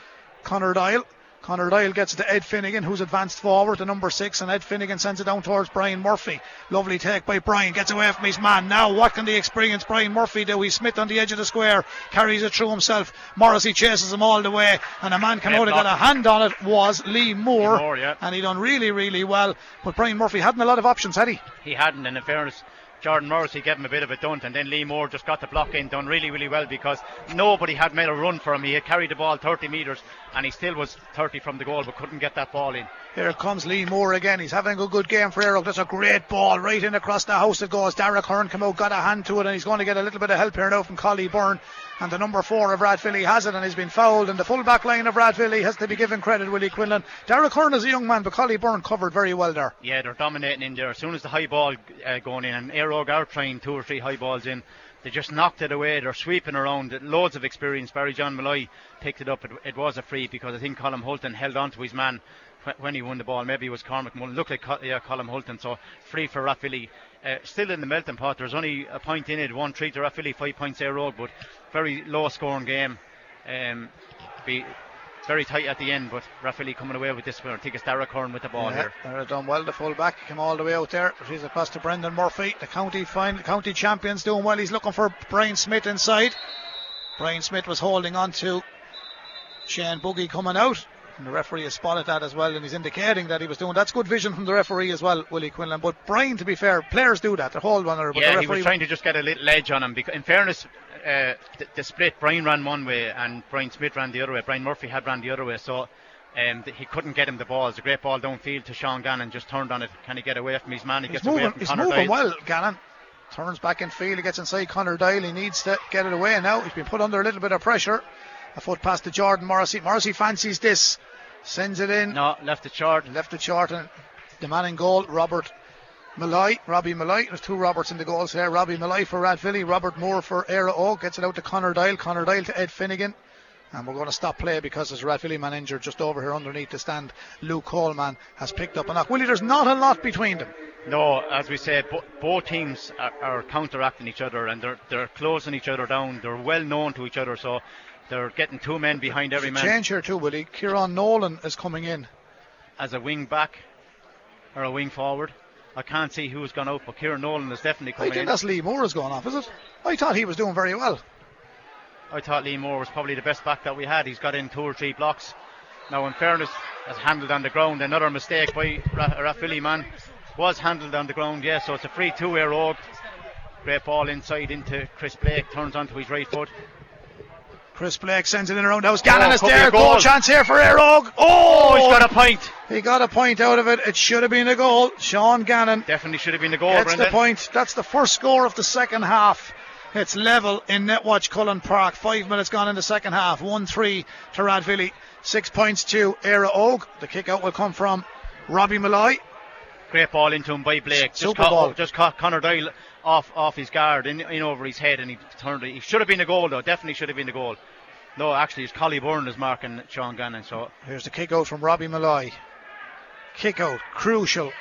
Connor Dial. Connor Dial gets it to Ed Finnegan, who's advanced forward to number six, and Ed Finnegan sends it down towards Brian Murphy. Lovely take by Brian, gets away from his man. Now, what can the experienced Brian Murphy do? He's Smith on the edge of the square, carries it through himself. Morrissey chases him all the way, and a man came out and got a hand on it was Lee Moore, Lee Moore, yeah. and he done really, really well. But Brian Murphy hadn't a lot of options, had he? He hadn't, and in fairness, Jordan Morrissey gave him a bit of a dunt, and then Lee Moore just got the block in, done really, really well because nobody had made a run for him. He had carried the ball 30 metres, and he still was 30 from the goal, but couldn't get that ball in. Here comes Lee Moore again. He's having a good game for Óg. That's a great ball right in across the house it goes. Derek Hearn come out, got a hand to it, and he's going to get a little bit of help here now from Collie Byrne. And the number four of Rathvilly has it and he's been fouled. And the full back line of Rathvilly has to be given credit, Willie Quinlan. Derek Hearn is a young man, but Collie Byrne covered very well there. Yeah, they're dominating in there. As soon as the high ball uh, going in, and Éire Óg are trying two or three high balls in, they just knocked it away. They're sweeping around. Loads of experience. Barry John Malloy picked it up. It, it was a free because I think Colin Hulton held on to his man when he won the ball. Maybe it was Cormac Mullen. Looked like yeah, Colin Hulton. So free for Rathvilly. Uh, still in the melting pot. There's only a point in it. One three to Rathvilly, five points Éire Óg, but very low scoring game. Um, be very tight at the end, but Rathvilly coming away with this one. I think it's Derek Hearn with the ball Yeah, here. they're done well. The full back came all the way out there. He's across to Brendan Murphy. The county fine, the county champions doing well. He's looking for Brian Smith inside. Brian Smith was holding on to Shane Buggy coming out. And the referee has spotted that as well, and he's indicating that he was doing. That's good vision from the referee as well, Willie Quinlan. But Brian, to be fair, players do that. They hold one another. Yeah, he was trying to just get a little edge on him. Because, in fairness, uh, the, the split, Brian ran one way and Brian Smith ran the other way. Brian Murphy had ran the other way, so um, he couldn't get him the ball. It's a great ball downfield to Sean Gannon, just turned on it. Can he get away from his man? He He's gets away from he's Conor moving well, Gannon. Turns back in field, he gets inside Connor Dial. He needs to get it away now. He's been put under a little bit of pressure. A foot pass to Jordan Morrissey. Morrissey fancies this, sends it in. No, left it chart. Left it chart, and the man in goal, Robert Malloy, Robbie Malloy. There's two Roberts in the goals here. Robbie Malloy for Rathvilly, Robert Moore for Éire Óg. Gets it out to Connor Dial. Connor Dial to Ed Finnegan. And we're going to stop play because there's a Rathvilly man injured just over here underneath the stand. Luke Coleman has picked up a knock. Willie, there's not a lot between them. No, as we said, bo- both teams are, are counteracting each other and they're they're closing each other down. They're well known to each other, so they're getting two men behind every man change here too, Willie. Kieran Nolan is coming in. as a wing back or a wing forward. I can't see who's gone out, but Kieran Nolan is definitely I coming think in. that's Lee Moore has gone off, is it? I thought he was doing very well. I thought Lee Moore was probably the best back that we had. He's got in two or three blocks. Now, in fairness, has handled on the ground. Another mistake by Ra- Rathvilly man was handled on the ground. Yeah, so it's a free two Éire Óg. Great ball inside into Chris Blake. Turns onto his right foot. Chris Blake sends it in around the house. Gannon Oh, is there. a Goal. goal. chance here for Éire Óg. Oh, Oh, he's got a point. he got a point out of it. It should have been a goal. Sean Gannon Definitely should have been the goal, That's the point. That's the first score of the second half. It's level in Netwatch Cullen Park. Five minutes gone in the second half. 1 3 to Rathvilly. Six points to Éire Óg. The kick out will come from Robbie Malloy. Great ball into him by Blake. Just Super caught, ball. just caught Connor Doyle off off his guard in, in over his head, and he turned. He should have been a goal though. Definitely should have been a goal. No, actually, it's Collie Byrne is marking Sean Gannon. So Here's the kick out from Robbie Malloy. Kick out, crucial.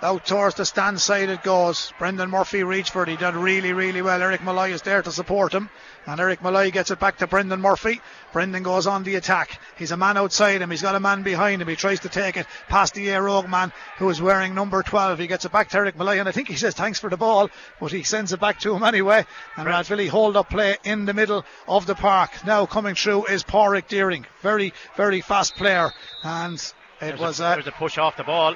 Out towards the stand side it goes. Brendan Murphy reached for it. He did really, really well. Eric Malloy is there to support him. And Eric Malloy gets it back to Brendan Murphy. Brendan goes on the attack. He's a man outside him. He's got a man behind him. He tries to take it past the Éire Óg man who is wearing number 12. He gets it back to Eric Malloy. And I think he says thanks for the ball, but he sends it back to him anyway. And Rathvilly hold up play in the middle of the park. Now coming through is Pádraig Deering. Very, very fast player. And it was a, uh, there's a push off the ball.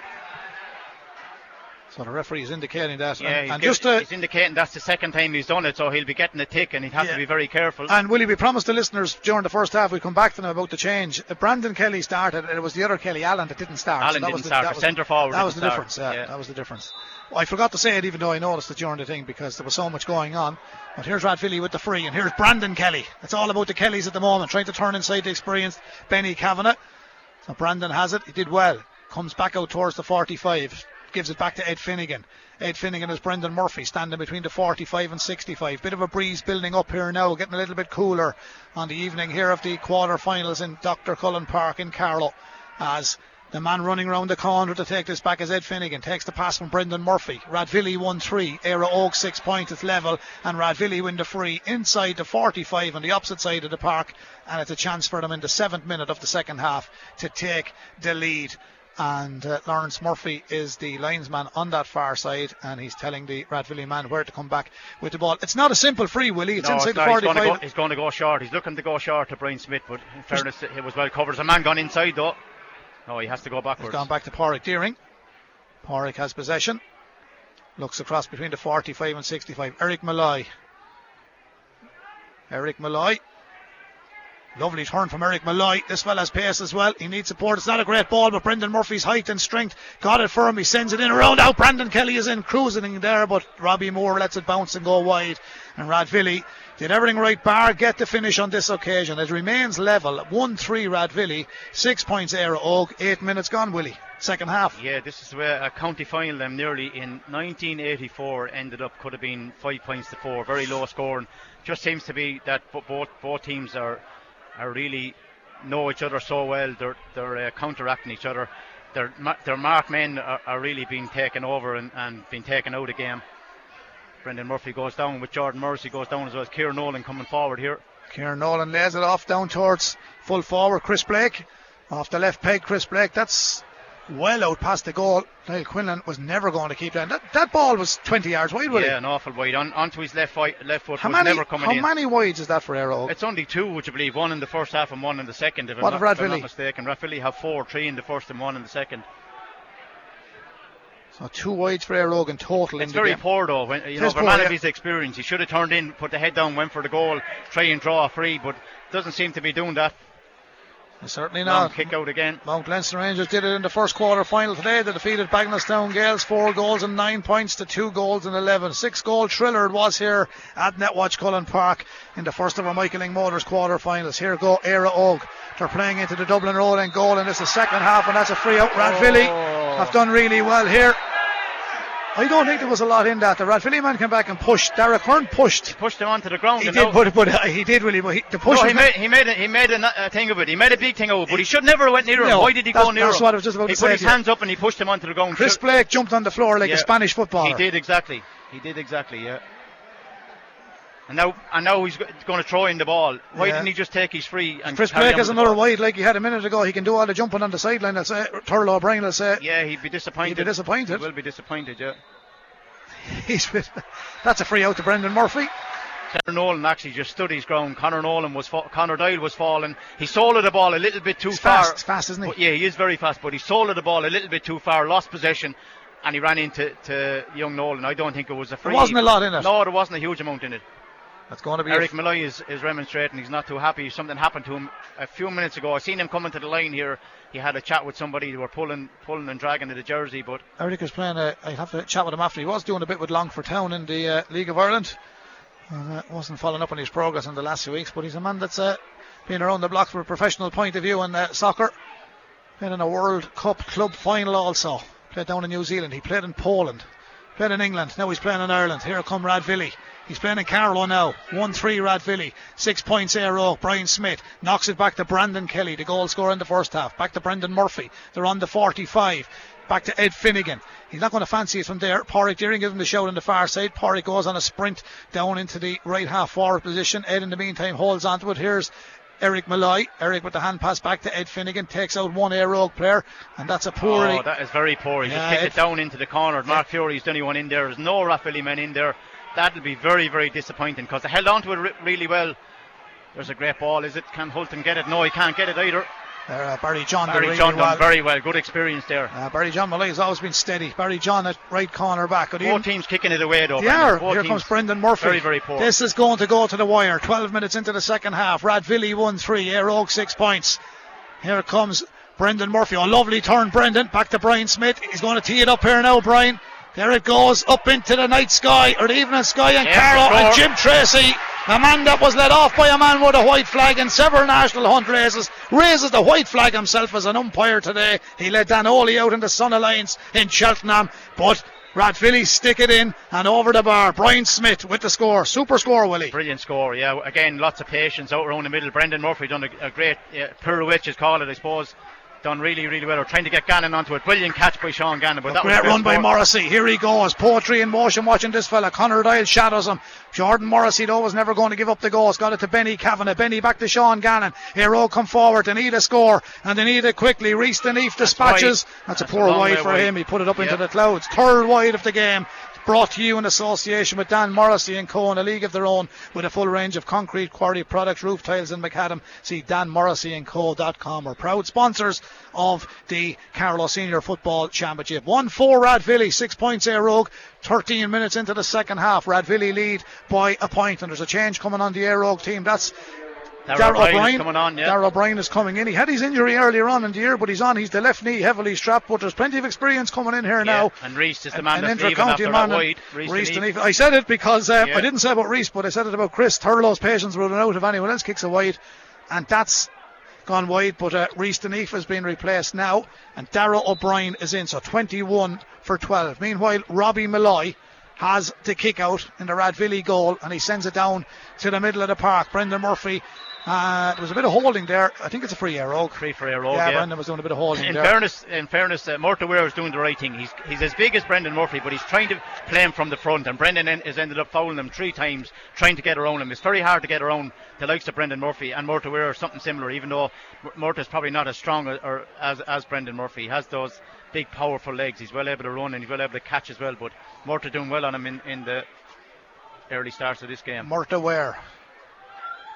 So the referee is indicating that. Yeah, and, he's, and just uh, he's indicating that's the second time he's done it, so he'll be getting a tick, and he'd have Yeah. to be very careful. And will Willie, we promised the listeners during the first half we'd come back to them about the change. Uh, Brandon Kelly started, and it was the other Kelly Allen that didn't start. Allen that didn't was the, start. That The was, centre forward That was the didn't difference. Yeah, Yeah. that was the difference. Well, I forgot to say it, even though I noticed it during the thing because there was so much going on. But here's Rathvilly with the free, and here's Brandon Kelly. It's all about the Kellys at the moment, trying to turn inside the experienced Benny Kavanagh. So Brandon has it. He did well. Comes back out towards the 45. Gives it back to Ed Finnegan. Ed Finnegan is Brendan Murphy standing between the 45 and 65. Bit of a breeze building up here now, getting a little bit cooler on the evening here of the quarter-finals in Dr. Cullen Park in Carlow. As the man running round the corner to take this back is Ed Finnegan. Takes the pass from Brendan Murphy. Rathvilly 1 3. Éire Óg 6 points. It's level. And Rathvilly win the free inside the 45 on the opposite side of the park. And it's a chance for them in the seventh minute of the second half to take the lead. And uh, Lawrence Murphy is the linesman on that far side, and he's telling the Rathvilly man where to come back with the ball. It's not a simple free, Willie. It's No, inside it's the not. He's going, 45. to go, he's going to go short. He's looking to go short to Brian Smith, but in fairness, it was well covered. There's a man gone inside though. No, he has to go backwards. gone back to Pádraig Deering. Pádraig has possession. Looks across between the 45 and 65. Eric Malloy. Eric Malloy. Lovely turn from Eric Malloy. This fella's pace as well. He needs support. It's not a great ball, but Brendan Murphy's height and strength got it for him. He sends it in around out. Brandon Kelly is in cruising there, but Robbie Moore lets it bounce and go wide. And Rathvilly did everything right, bar get the finish on this occasion. It remains level. 1 3 Rathvilly. Six points Éire Óg. Eight minutes gone, Willie. Second half. Yeah, this is where a county final them nearly in 1984 ended up could have been five points to four, very low scoring. Just seems to be that both both teams are are really know each other so well. They're they're uh, counteracting each other. Their their mark men are, are really being taken over and, and being taken out of game. Brendan Murphy goes down with Jordan Mercy goes down as well as Kieran Nolan coming forward here. Kieran Nolan lays it off down towards full forward. Chris Blake off the left peg. Chris Blake. That's well out past the goal. Niall Quinlan was never going to keep that. That, that ball was 20 yards wide, Willie. Yeah, an awful wide on onto his left fi- left foot How was many, never coming how in. How many wides is that for Éire Óg? It's only two, would you believe? One in the first half and one in the second. If, What I'm, of not, if I'm not mistaken, Rathvilly have four, three in the first and one in the second. So two wides for Éire Óg in total. It's in the very game. poor though. When, you know, for a man yeah. of his experience, he should have turned in, put the head down, went for the goal, try and draw a free, but doesn't seem to be doing that. Certainly Long not. kick out again. Mount Leinster Rangers did it in the first quarter final today. They defeated Bagnallstown Gales four goals and nine points to two goals and eleven. Six goal thriller it was here at Netwatch Cullen Park in the first of our Michael Lyng Motors quarter finals. Here go Éire Óg. They're playing into the Dublin Road rolling goal and it's the second half and that's a free out. Rathvilly Oh. have done really well here. I don't think there was a lot in that. The Rathvilly man came back and pushed. Derek Hearn pushed. Pushed him onto the ground. He did, now- but, but uh, he did really. But he, the push. no, he made he made a, he made a, a thing of it. He made a big thing of it, but he should never have went near him. No, Why did he go that's- near that's him? what I was just about he to put say his to you. hands up and he pushed him onto the ground. Chris Blake jumped on the floor like Yeah. a Spanish footballer. He did exactly. He did exactly. Yeah. And now, and now he's going to throw in the ball. Why Yeah. didn't he just take his free? And Chris Blake has another wide like he had a minute ago. He can do all the jumping on the sideline. I'll say Turlough O'Brien will say Yeah, he'd be disappointed. He'd be disappointed. He will be disappointed. Yeah. [laughs] he's that's a free out to Brendan Murphy. Conor Nolan actually just stood his ground. Conor Nolan was fa- Conor Doyle was falling. He sold the ball a little bit too He's far. fast, he's fast, isn't he? But yeah, he is very fast, but he sold the ball a little bit too far, lost possession, and he ran into to young Nolan. I don't think it was a free. There wasn't a lot in it. No, there wasn't a huge amount in it. That's going to be Eric Malloy is, is remonstrating. He's not too happy. Something happened to him a few minutes ago. I seen him coming to the line here. He had a chat with somebody. They were pulling, pulling and dragging to the jersey, but Eric is playing. A, I have to chat with him after. He was doing a bit with Longford Town in the uh, League of Ireland. And, uh, wasn't following up on his progress in the last few weeks, but he's a man that's uh, been around the block from a professional point of view in uh, soccer. Played in a World Cup club final also. Played down in New Zealand. He played in Poland. Played in England. Now he's playing in Ireland. Here come Rathvilly. He's playing in Carlow now. 1 3 Rathvilly. Six points Éire Óg. Brian Smith knocks it back to Brandon Kelly, the goal scorer in the first half. Back to Brendan Murphy. They're on the 45. Back to Ed Finnegan. He's not going to fancy it from there. Pádraig Deering gives him the shout on the far side. Pádraig goes on a sprint down into the right half forward position. Ed in the meantime holds onto it. Here's Eric Malloy. Eric with the hand pass back to Ed Finnegan. Takes out one Éire Óg player. And that's a poor. oh, that is very poor. He Yeah, just kicked it- it down into the corner. Mark Fury's the only one in there. There's no Rathvilly men in there. That'll be very, very disappointing because they held on to it re- really well. There's a great ball. Is it? Can Hulton get it? No, he can't get it either. There, uh, Barry John Barry really John well. done very well. Good experience there. Uh, Barry John Malloy has always been steady. Barry John at right corner back. Four evening. teams kicking it away though. They are. Here comes Brendan Murphy. Very, very poor. This is going to go to the wire. 12 minutes into the second half. Rathvilly 1 3. Éire Óg 6 points. Here comes Brendan Murphy. A lovely turn, Brendan. Back to Brian Smith. He's going to tee it up here now, Brian. There it goes up into the night sky or the evening sky, and Carroll and. Jim Tracy, a man that was let off by a man with a white flag in several national hunt races, raises the white flag himself as an umpire today. He led Danoli out in the Sun Alliance in Cheltenham, but Rathvilly stick it in and over the bar. Brian Smith with the score, super score, Willie. Brilliant score, yeah. Again, lots of patience out around the middle. Brendan Murphy done a, a great uh, pirouette, is called it, I suppose. Done really, really well. We're trying to get Gannon onto it. Brilliant catch by Sean Gannon. But that was Great a run by. Morrissey. Here he goes. Poetry in motion watching this fella. Connor Dial shadows him. Jordan Morrissey, though, was never going to give up the goals. Got it to Benny Kavanagh. Benny back to Sean Gannon. Hero come forward. They need a score. And they need it quickly. Reese Deneef dispatches. That's, a That's a poor wide for wide. him. He put it up into the clouds. Third wide of the game. Brought to you in association with Dan Morrissey and Co. in a league of their own with a full range of concrete quarry products, roof tiles and macadam. See danmorrisseyandco.com. We're proud sponsors of the Carlow Senior Football Championship. 1 4 Rathvilly, 6 points Éire Óg. 13 minutes into the second half. Rathvilly lead by a point, and there's a change coming on the Éire Óg team. That's Darragh O'Brien is coming on, yeah. Darragh O'Brien is coming in. He had his injury earlier on in the year, but he's on. He's the left knee heavily strapped, but there's plenty of experience coming in here Yeah, now. And Reese is the man an that's after man, and wide. Reese Reece Deneef. Deneef. I said it because uh, Yeah. I didn't say about Reese, but I said it about Chris. Turlough's patience running out if anyone else kicks a wide, and that's gone wide. But uh, Reese Deneef has been replaced now, and Darragh O'Brien is in, so 21 for 12. Meanwhile, Robbie Malloy has the kick out in the Rathvilly goal, and he sends it down to the middle of the park. Brendan Murphy. Uh, there was a bit of holding there. I think it's a free Éire Óg. Free for Éire Óg, yeah, yeah. Brendan was doing a bit of holding In there. fairness, in fairness, uh, Murta Ware is doing the right thing. He's he's as big as Brendan Murphy, but he's trying to play him from the front, and Brendan en- has ended up fouling him three times, trying to get around him. It's very hard to get around the likes of Brendan Murphy and Murta Ware or something similar. Even though Murta's probably not as strong or, or as as Brendan Murphy, he has those big, powerful legs. He's well able to run and he's well able to catch as well. But Murta doing well on him in, in the early starts of this game. Murta Ware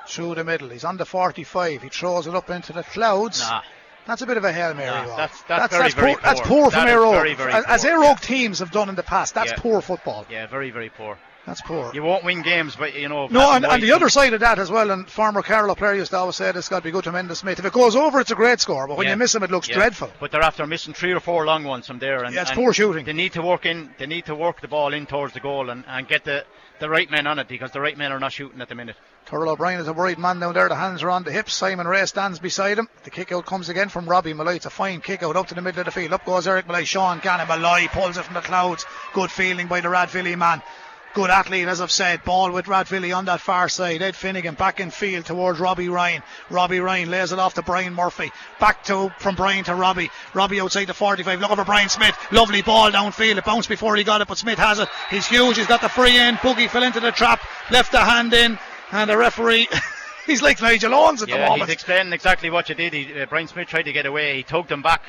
through the middle. He's on the 45. He throws it up into the clouds. Nah, That's a bit of a hail mary. Nah, Rob. that's- that's very, poor, very That's poor. poor from That is Éire Óg. very, very as, as poor, Air yeah. Teams have done in the past. That's Yeah. poor football. yeah, very, very poor. That's poor. You won't win games, but you know. no, and, and the other side of that as well, and former Carlow player used to always say it's got to be good to Mendes Smith. If it goes over, it's a great score, but when Yeah. you miss him, it looks Yeah. dreadful. But they're after missing three or four long ones from there. And, Yeah, it's and poor shooting. They need to work in. They need to work the ball in towards the goal and, and get the, the right men on it because the right men are not shooting at the minute. Turlough O'Brien is a worried man down there. The hands are on the hips. Simon Ray stands beside him. The kick out comes again from Robbie Malloy. It's a fine kick out up to the middle of the field. Up goes Eric Malloy. Sean Gannon Malloy pulls it from the clouds. Good feeling by the Rathvilly man. Good athlete, as I've said. Ball with Rathvilly on that far side. Ed Finnegan back in field towards Robbie Ryan. Robbie Ryan lays it off to Brian Murphy. Back to from Brian to Robbie. Robbie outside the 45. Look over Brian Smith. Lovely ball downfield. It bounced before he got it, but Smith has it. He's huge. He's got the free end. Buggy fell into the trap. Left the hand in. And the referee. [laughs] he's like Nigel Owens at yeah, the moment. He's explaining exactly what you did. He, uh, Brian Smith tried to get away. He tugged him back.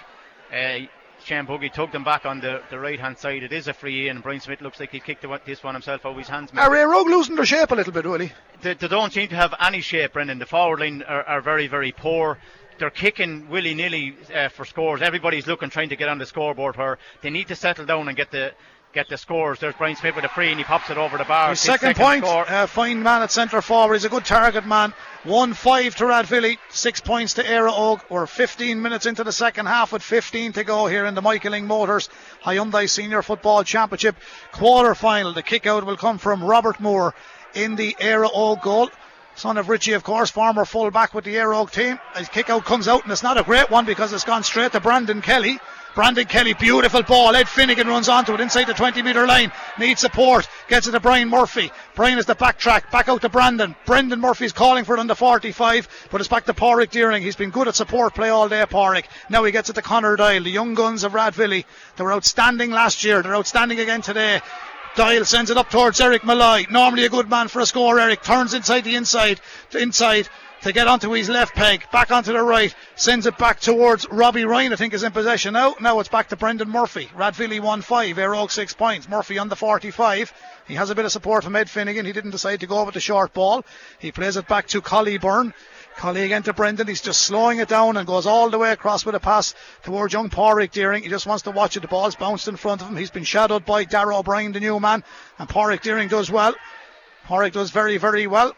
Uh, Shane Buggy tugged him back on the, the right hand side. It is a free in. Brian Smith looks like he kicked the, this one himself out of his hands. Are Ray Rogue losing their shape a little bit, really? They, they don't seem to have any shape, Brendan. The forward line are, are very, very poor. They're kicking willy nilly uh, for scores. Everybody's looking, trying to get on the scoreboard where they need to settle down and get the get the scores. There's Brian Smith with a free and he pops it over the bar. His second, point, uh, fine man at centre forward. He's a good target man. 1 5 to Rathvilly, 6 points to Éire Óg. We're 15 minutes into the second half with 15 to go here in the Michael Lyng Motors Hyundai Senior Football Championship quarter final. The kick out will come from Robert Moore in the Óg goal. Son of Richie, of course, former full back with the Óg team. His kick out comes out, and it's not a great one because it's gone straight to Brandon Kelly. Brandon Kelly, beautiful ball. Ed Finnegan runs onto it inside the 20 metre line. Needs support. Gets it to Brian Murphy. Brian is the backtrack. Back out to Brandon. Brendan Murphy's calling for it on the 45, but it's back to Pádraig Deering. He's been good at support play all day, Pádraig. Now he gets it to Connor Dial. The young guns of Rathvilly. They were outstanding last year. They're outstanding again today. Dial sends it up towards Eric Malloy. Normally a good man for a score. Eric turns inside the inside. Inside to get onto his left peg, back onto the right, sends it back towards Robbie Ryan, I think is in possession now. Now it's back to Brendan Murphy. Rathvilly 1 5, Éire 6 points. Murphy on the 45. He has a bit of support from Ed Finnegan. He didn't decide to go with the short ball. He plays it back to Collie Byrne. Collie again to Brendan. He's just slowing it down and goes all the way across with a pass towards young Pádraig Deering. He just wants to watch it. The ball's bounced in front of him. He's been shadowed by Darragh O'Brien, the new man. And Pádraig Deering does well. Pádraig does very, very well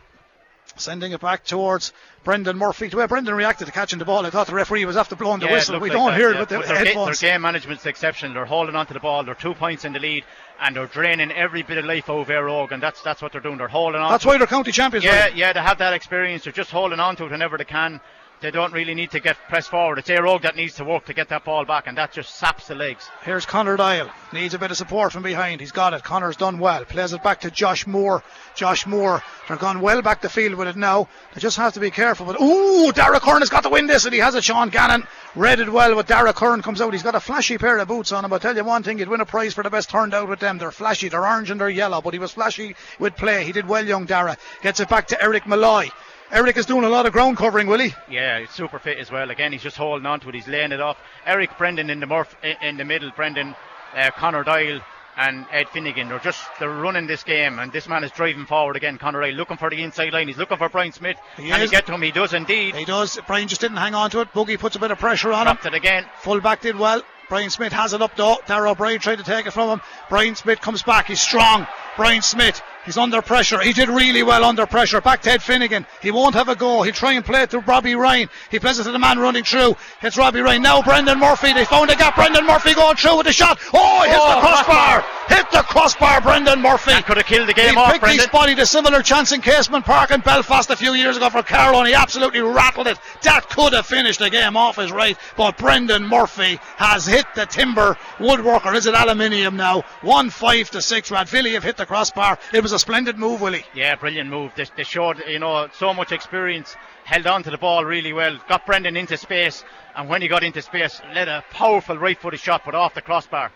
sending it back towards Brendan Murphy. The way Brendan reacted to catching the ball, I thought the referee was after blowing the yeah, whistle. We like don't that, hear yeah. it with but their, headphones. their game management's exceptional. They're holding on to the ball. They're two points in the lead, and they're draining every bit of life out of Óg, and that's that's what they're doing. They're holding on. That's why they're county champions. Yeah, right? yeah, they have that experience. They're just holding on to it whenever they can. They don't really need to get pressed forward. It's Éire Óg that needs to work to get that ball back, and that just saps the legs. Here's Connor Dial. Needs a bit of support from behind. He's got it. Connor's done well. Plays it back to Josh Moore. Josh Moore. They're gone well back the field with it now. They just have to be careful. But ooh, Dara Kern has got to win this, and he has it. Sean Gannon read it well. With Dara Kern comes out, he's got a flashy pair of boots on him. I'll tell you one thing: he'd win a prize for the best turned out with them. They're flashy. They're orange and they're yellow. But he was flashy with play. He did well, young Dara. Gets it back to Eric Malloy. Eric is doing a lot of ground covering, will he? Yeah, he's super fit as well. Again, he's just holding on to it. He's laying it off. Eric Brendan in the Murph in the middle. Brendan, uh, Connor Dial, and Ed Finnegan. They're just they're running this game, and this man is driving forward again. Connor Dial looking for the inside line. He's looking for Brian Smith. He Can is. he get to him? He does indeed. He does. Brian just didn't hang on to it. Buggy puts a bit of pressure on him. Dropped it again. Full back did well. Brian Smith has it up though. Darragh O'Brien tried to take it from him. Brian Smith comes back. He's strong. Brian Smith. He's under pressure. He did really well under pressure. Back to Ed Finnegan. He won't have a go. He'll try and play it to Robbie Ryan. He plays it to the man running through. It's Robbie Ryan. Now Brendan Murphy. They found a gap. Brendan Murphy going through with the shot. Oh, he hits Oh, the crossbar. Hit the crossbar, Brendan Murphy. That could have killed the game he off, picked Brendan. body to similar chance in Casement Park in Belfast a few years ago for Carlow, and he absolutely rattled it. That could have finished the game off his right, but Brendan Murphy has hit the timber woodworker. Is it aluminium now? One five to six. Rathvilly have hit the crossbar. It was a splendid move, Willie. Yeah, brilliant move. They, they showed, you know, so much experience, held on to the ball really well, got Brendan into space, and when he got into space, led a powerful right footed shot, but off the crossbar.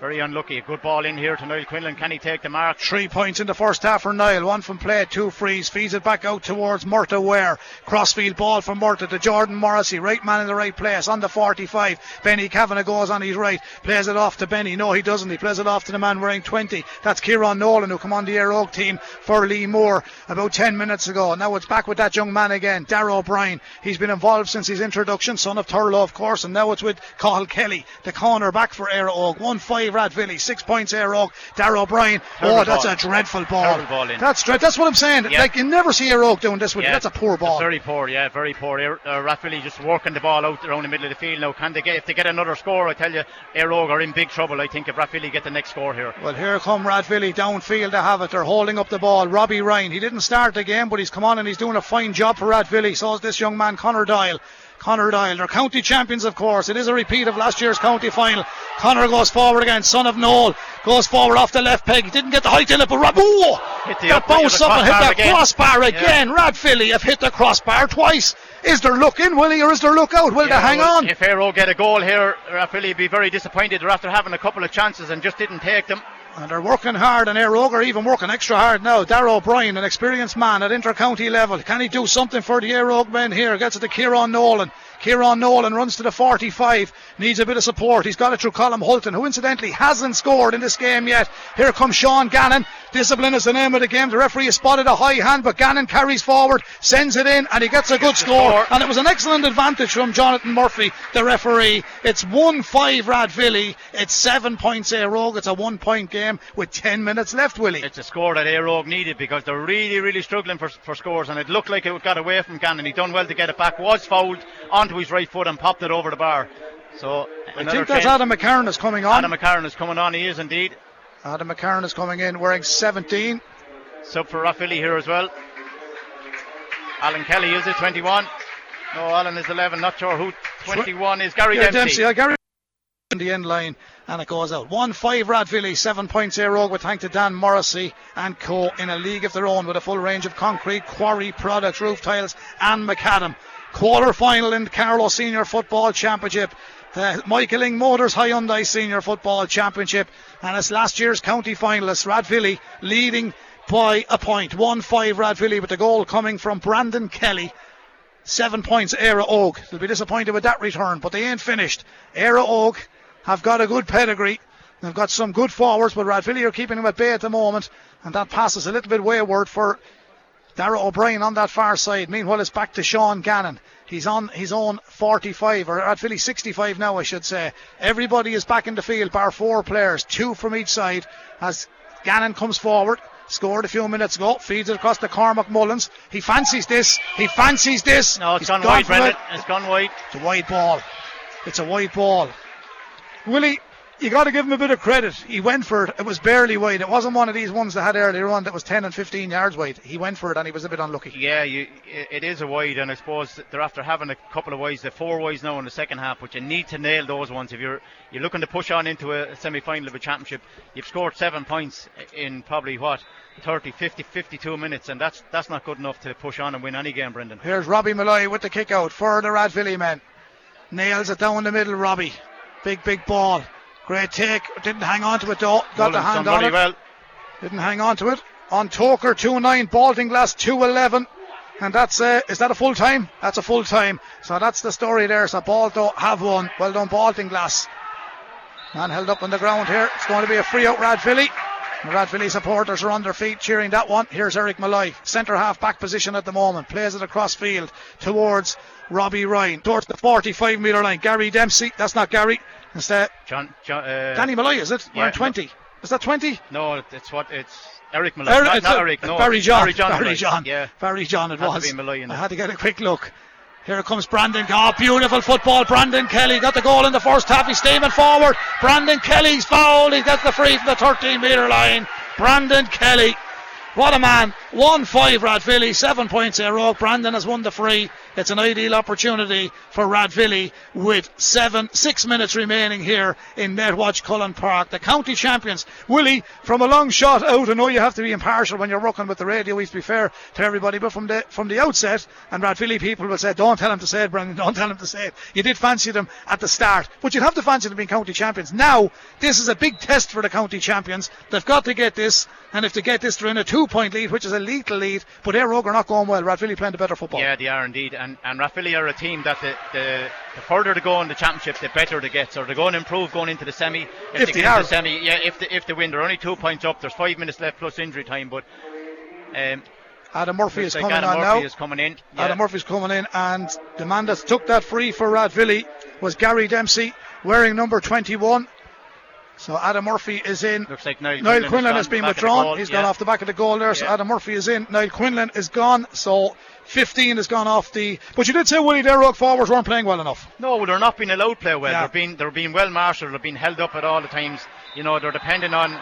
Very unlucky. A good ball in here to Niall Quinlan. Can he take the mark? Three points in the first half for Niall. One from play, two frees. Feeds it back out towards Murta Ware. Crossfield ball from Murta to Jordan Morrissey. Right man in the right place on the 45. Benny Kavanagh goes on his right. Plays it off to Benny. No, he doesn't. He plays it off to the man wearing 20. That's Kieran Nolan who on the Éire Óg team for Lee Moore about 10 minutes ago. Now it's back with that young man again, Darragh O'Brien. He's been involved since his introduction, son of Turlough, of course, and now it's with Cahill Kelly, the corner back for Éire Óg. 1 5 Rathvilly, 6 points Éire Óg. Darragh O'Brien. Terrible oh, that's ball. a dreadful ball. Ball. That's dread. That's what I'm saying. Yeah. Like you never see Éire Óg doing this with Yeah, That's a poor ball. very poor, yeah, very poor. Uh, Rathvilly just working the ball out around the middle of the field now. Can they get if they get another score? I tell you, Air are in big trouble. I think if Rathvilly get the next score here. Well, here come Rathvilly downfield to have it. They're holding up the ball. Robbie Ryan. He didn't start the game, but he's come on and he's doing a fine job for Rathvilly. So is this young man, Connor Dial. Connor Dial. They're county champions, of course. It is a repeat of last year's county final. Connor goes forward again. Son of Noel goes forward off the left peg. He didn't get the height in it, but Rab- Ooh, Hit the that up- bounced up and hit that again. crossbar Yeah. again. Philly have hit the crossbar twice. Is there look in, Willie, or is there look out? Will Yeah, they hang well, on? If Éire Óg get a goal here, Rathvilly be very disappointed. They're after having a couple of chances and just didn't take them. And they're working hard, and are even working extra hard now. Darragh O'Brien, an experienced man at inter-county level. Can he do something for the Air men here? Gets it to Kieran Nolan. Kieran Nolan runs to the 45, needs a bit of support. He's got it through Colin Hulton, who incidentally hasn't scored in this game yet. Here comes Sean Gannon. Discipline is the name of the game. The referee has spotted a high hand, but Gannon carries forward, sends it in, and he gets a good score. score. And it was an excellent advantage from Jonathan Murphy, the referee. It's 1 5 Rathvilly. It's 7 points Éire Óg. It's a one point game with 10 minutes left, Willie. It's a score that Éire Óg needed because they're really, really struggling for, for scores, and it looked like it got away from Gannon. He done well to get it back. Was fouled onto his right foot and popped it over the bar. So I think that's. Adam McCarron is coming on. Adam McCarron is coming on. He is indeed. Adam McCarron is coming in wearing 17. Sub for Rathvilly here as well. Alan Kelly is it 21? No, Alan is 11. Not sure who 21 is. Gary Yeah, Dempsey. Dempsey. uh, Gary in the end line and it goes out. 1 5 Rathvilly, 7 points Éire Óg with thanks to Dan Morrissey and Co. in a league of their own with a full range of concrete, quarry products, roof tiles, and macadam. Quarter final in the Carlow Senior Football Championship. Uh, Michael Lyng Motors Hyundai Senior Football Championship and it's last year's county finalists Rathvilly leading by a point. point 1-5 Rathvilly with the goal coming from Brandon Kelly Seven points, Éire Óg. They'll be disappointed with that return, but they ain't finished. Éire Óg have got a good pedigree. They've got some good forwards, but Radvilly are keeping them at bay at the moment, and that passes a little bit wayward for Darragh O'Brien on that far side. Meanwhile, it's back to Sean Gannon. He's on his own 45, or at Philly 65 now, I should say. Everybody is back in the field, bar four players, two from each side, as Gannon comes forward. Scored a few minutes ago, feeds it across to Cormac Mullins. He fancies this. He fancies this. No, it's He's gone gone wide, Brendan. it. It's gone wide. It's a wide ball. It's a wide ball. Willie, you got to give him a bit of credit. He went for it. It was barely wide. It wasn't one of these ones that had earlier on that was 10 and 15 yards wide. He went for it and he was a bit unlucky. Yeah, you, it is a wide, and I suppose they're after having a couple of wides. The four wides now in the second half, but you need to nail those ones. If you're you're looking to push on into a semi-final of a championship, you've scored seven points in probably what 30, 50, 52 minutes, and that's that's not good enough to push on and win any game, Brendan. Here's Robbie Malloy with the kick out for the Rathvilly men. Nails it down the middle, Robbie. Big, big ball. Great take. Didn't hang on to it though. Got the hand on it. well. Didn't hang on to it. On Toker 2 9, Baltinglass 2 11. And that's, uh, is that a full time? That's a full time. So that's the story there. So Balto have won. Well done, Baltinglass. Man held up on the ground here. It's going to be a free out, Rathvilly. The Rathvilly supporters are on their feet cheering that one. Here's Eric Malloy, centre half back position at the moment. Plays it across field towards Robbie Ryan, towards the 45 metre line. Gary Dempsey, that's not Gary. It's uh, John, John uh, Danny Malloy, is it? yeah, Wearing 20. Is that 20? No, it's what it's Eric Malloy. Er- not, not uh, Eric. No, Barry John. Barry John. Barry John. Yeah. Barry John it Had was. I had to get a quick look. Here comes Brandon. Oh, beautiful football. Brandon Kelly got the goal in the first half. He's steaming forward. Brandon Kelly's fouled. He gets the free from the 13 metre line. Brandon Kelly. What a man. 1 5 Rathvilly, 7 points here. Brandon has won the free. It's an ideal opportunity for Rathvilly with seven, six minutes remaining here in Netwatch Cullen Park. The county champions, Willie, from a long shot out. I know you have to be impartial when you're working with the radio. We be fair to everybody, but from the from the outset, and Rathvilly people will say, "Don't tell him to say it, Brendan. Don't tell him to say it." You did fancy them at the start, but you'd have to fancy them being county champions. Now, this is a big test for the county champions. They've got to get this, and if they get this, they're in a two-point lead, which is a lethal lead. But Éire Óg are not going well. Rathvilly playing the better football. Yeah, they are indeed. And and Rathvilly are a team that the, the, the further they go in the championship, the better they get. So they're going to improve going into the semi. If they they get are. into the semi, yeah, if they, if they win, they're only two points up. There's five minutes left plus injury time, but. Um, Adam Murphy is like coming Adam on Murphy now. is coming in. Yeah. Adam Murphy's coming in, and the man that took that free for Rathvilly was Gary Dempsey, wearing number 21. So Adam Murphy is in. Looks like Niall, Niall Quinlan Quinlan has been gone back at the withdrawn. He's yeah. gone off the back of the goal there. So Yeah. Adam Murphy is in. Niall Quinlan is gone. So 15 has gone off the. But you did say Willie Derrock forwards weren't playing well enough. No, they're not being allowed to play well. Yeah. They're being they're being well marshalled. They're being held up at all the times. You know, they're depending on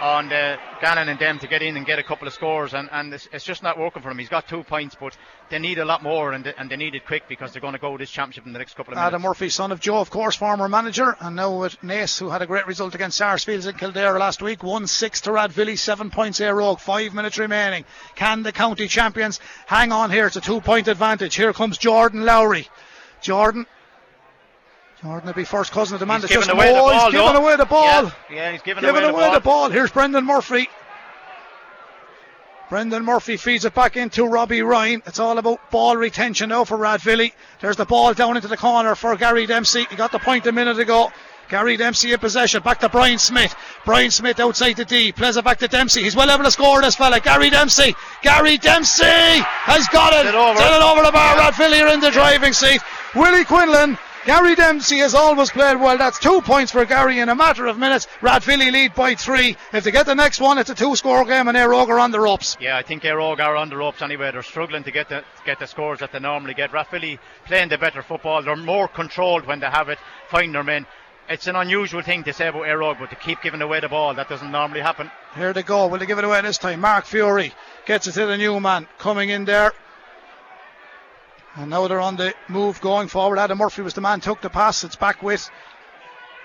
on the uh, Gannon and them to get in and get a couple of scores, and, and it's, it's just not working for him. He's got two points, but they need a lot more, and they, and they need it quick because they're going to go this championship in the next couple of minutes. Adam Murphy, son of Joe, of course, former manager, and now with Naas, who had a great result against Sarsfields in Kildare last week. 1 6 to Rathvilly, 7 points Éire Óg, 5 minutes remaining. Can the county champions hang on here? It's a two point advantage. Here comes Jordan Lowry. Jordan. Jordan will be first cousin of the man He's that's giving just away the oh, ball, he's giving away the ball. Yeah, yeah, he's giving, Giving away, away, the, ball. Here's Brendan Murphy. Brendan Murphy feeds it back into Robbie Ryan. It's all about ball retention now for Rathvilly. There's the ball down into the corner for Gary Dempsey. He got the point a minute ago. Gary Dempsey in possession. Back to Brian Smith. Brian Smith outside the D. Plays it back to Dempsey. He's well able to score this fella. Gary Dempsey. Gary Dempsey has got it. It over. Did it over the bar. Rathvilly are in the driving seat. Willie Quinlan. Gary Dempsey has always played well. That's two points for Gary in a matter of minutes. Rathvilly lead by three. If they get the next one, it's a two score game and Éire Óg are on the ropes. Yeah, I think Éire Óg are on the ropes anyway. They're struggling to get the get the scores that they normally get. Rathvilly playing the better football. They're more controlled when they have it, find their men. It's an unusual thing to say about Éire Óg, but to keep giving away the ball, that doesn't normally happen. Here they go. Will they give it away this time? Mark Fury gets it to the new man. Coming in there. And now they're on the move going forward. Adam Murphy was the man, took the pass. It's back with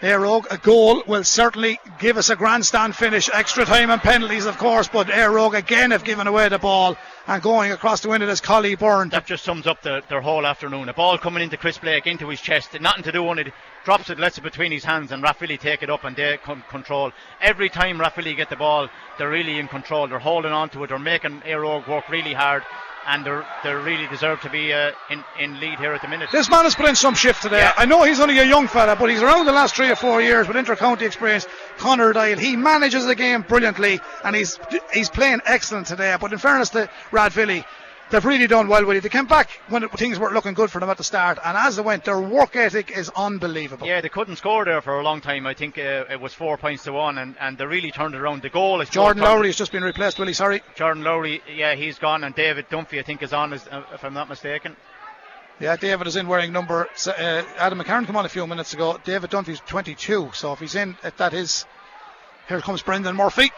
Éire Óg. A goal will certainly give us a grandstand finish. Extra time and penalties, of course, but Éire Óg again have given away the ball. And going across the win it is Collie Byrne. That just sums up the, their whole afternoon. A ball coming into Chris Blake, into his chest, nothing to do on it. Drops it, lets it between his hands, and Rathvilly take it up and they con- control. Every time Rathvilly get the ball, they're really in control. They're holding on to it. They're making Éire Óg work really hard. And they're, they really deserve to be uh, in, in lead here at the minute. This man has put in some shift today. Yeah. I know he's only a young fella, but he's around the last three or four years with inter-county experience. Connor Dial, he manages the game brilliantly, and he's he's playing excellent today. But in fairness to Rathvilly, they've really done well with it. They came back when it, things weren't looking good for them at the start, and as they went, their work ethic is unbelievable. Yeah, they couldn't score there for a long time. I think uh, it was four points to one, and, and they really turned it around. The goal is Jordan Lowry has just been replaced. Willie, sorry. Jordan Lowry, yeah, he's gone, and David Dunphy, I think, is on, is- uh, if I'm not mistaken. Yeah, David is in wearing number. Uh, Adam McCarron came on a few minutes ago. David Dunphy's 22, so if he's in, if that is. Here comes Brendan Murphy.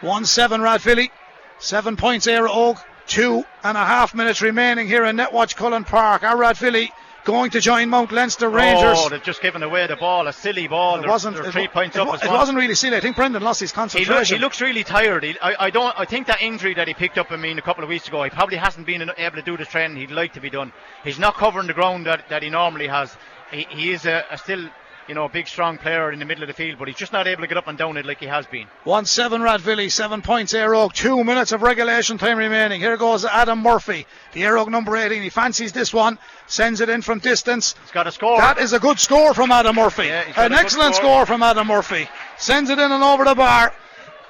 1 7 Rathvilly. Seven points Éire Óg. Two and a half minutes remaining here in Netwatch Cullen Park. Our Rathvilly going to join Mount Leinster Rangers. Oh, they've just given away the ball, a silly ball. it They're- wasn't. they're it, three wa- points it, up it well. wasn't really silly. I think Brendan lost his He, concentration. look, he looks really tired. He, I, I don't. I think that injury that he picked up, I mean, a couple of weeks ago, he probably hasn't been able to do the training he'd like to be done. He's not covering the ground that, that he normally has. He, he is a, a still, you know, a big, strong player in the middle of the field, but he's just not able to get up and down it like he has been. 1 7 Rathvilly, 7 points Éire 2 minutes of regulation time remaining. Here goes Adam Murphy, the Éire number 18. He fancies this one, sends it in from distance. He's got a score. That is a good score from Adam Murphy. Yeah, An excellent score. score. from Adam Murphy. Sends it in and over the bar.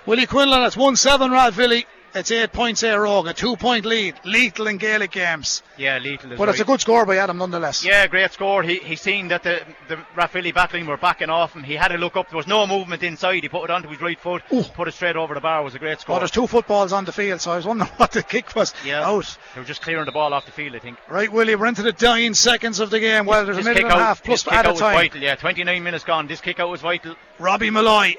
Willie Quinlan, it's 1 7 Rathvilly. It's 8 points Éire Óg, a 2 point lead. Lethal in Gaelic games. yeah, Lethal But it's a good score by Adam nonetheless. Yeah, great score. He he seen that the the Rathvilly backline were backing off him. He had to look up. There was no movement inside. He put it onto his right foot, Ooh. put it straight over the bar. It was a great Oh, score. there's two footballs on the field, so I was wondering [laughs] what the kick was yeah, out. They were just clearing the ball off the field. I think. Right, Willie, we're into the dying seconds of the game. Well, there's a minute and a half plus this kick added out was time. vital. Yeah, 29 minutes gone. This kick out was vital. Robbie Malloy.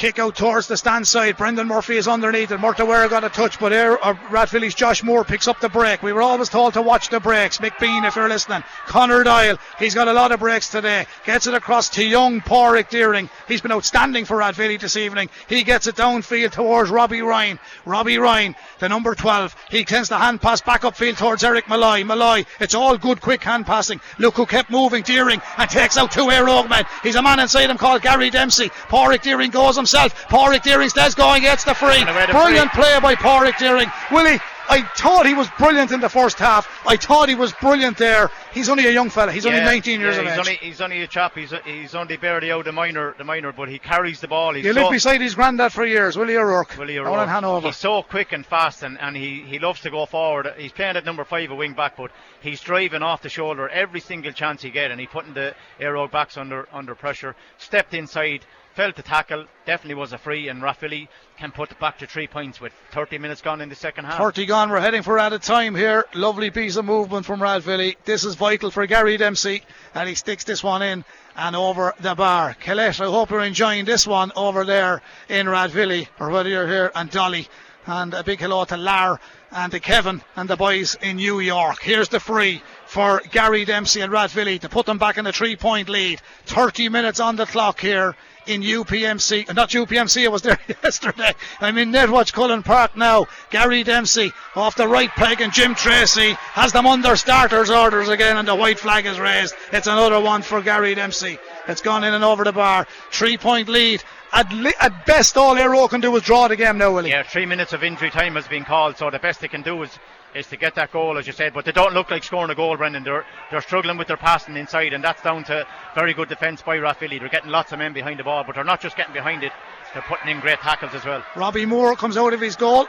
Kick out towards the stand side. Brendan Murphy is underneath and it. Murtaware got a touch, but Air, uh, Rathvilly's Josh Moore picks up the break. We were always told to watch the breaks. Mick Bean, if you're listening. Connor Dial, he's got a lot of breaks today. Gets it across to young Pádraig Deering. He's been outstanding for Rathvilly this evening. He gets it downfield towards Robbie Ryan. Robbie Ryan, the number 12. He sends the hand pass back upfield towards Eric Malloy. Malloy, it's all good, quick hand passing. Look who kept moving. Deering and takes out two Air men. He's a man inside him called Gary Dempsey. Pádraig Deering goes himself. Pádraig Deering stays going, gets the free. And away the Brilliant free. play by Pádraig Deering. Willie, I thought he was brilliant in the first half. I thought he was brilliant there. He's only a young fella. He's only 19 years yeah, of he's age. Only, he's only a chap. He's he's only barely out the minor, the minor, but he carries the ball. He's he so, lived beside his granddad for years, Willie O'Rourke. Willie O'Rourke. in Hanover. He's so quick and fast, and, and he, he loves to go forward. He's playing at number five, a wing back, but he's driving off the shoulder every single chance he get, and he putting the Éire Óg backs under under pressure. Stepped inside, fell to tackle. Definitely was a free, and Rathvilly can put back to three points with 30 minutes gone in the second half. 30 gone. We're heading for added time here. Lovely piece of movement from Rathvilly. This is vital for Gary Dempsey, and he sticks this one in and over the bar. Colette, I hope you're enjoying this one over there in Rathvilly, or whether you're here, and Dolly. And a big hello to Lar and to Kevin and the boys in New York. Here's the free for Gary Dempsey and Rathvilly to put them back in a three point lead. 30 minutes on the clock here in UPMC. Uh, not UPMC, I was there [laughs] yesterday. I'm in Netwatch Cullen Park now. Gary Dempsey off the right peg and Jim Tracy has them under starters orders again and the white flag is raised. It's another one for Gary Dempsey. It's gone in and over the bar. Three point lead. At, li- at best, all Éire Óg can do is draw the game now, Willie. Yeah, three minutes of injury time has been called, so the best they can do is is to get that goal, as you said. But they don't look like scoring a goal, Brendan. They're they're struggling with their passing inside, and that's down to very good defence by Rathvilly. They're getting lots of men behind the ball, but they're not just getting behind it; they're putting in great tackles as well. Robbie Moore comes out of his goal.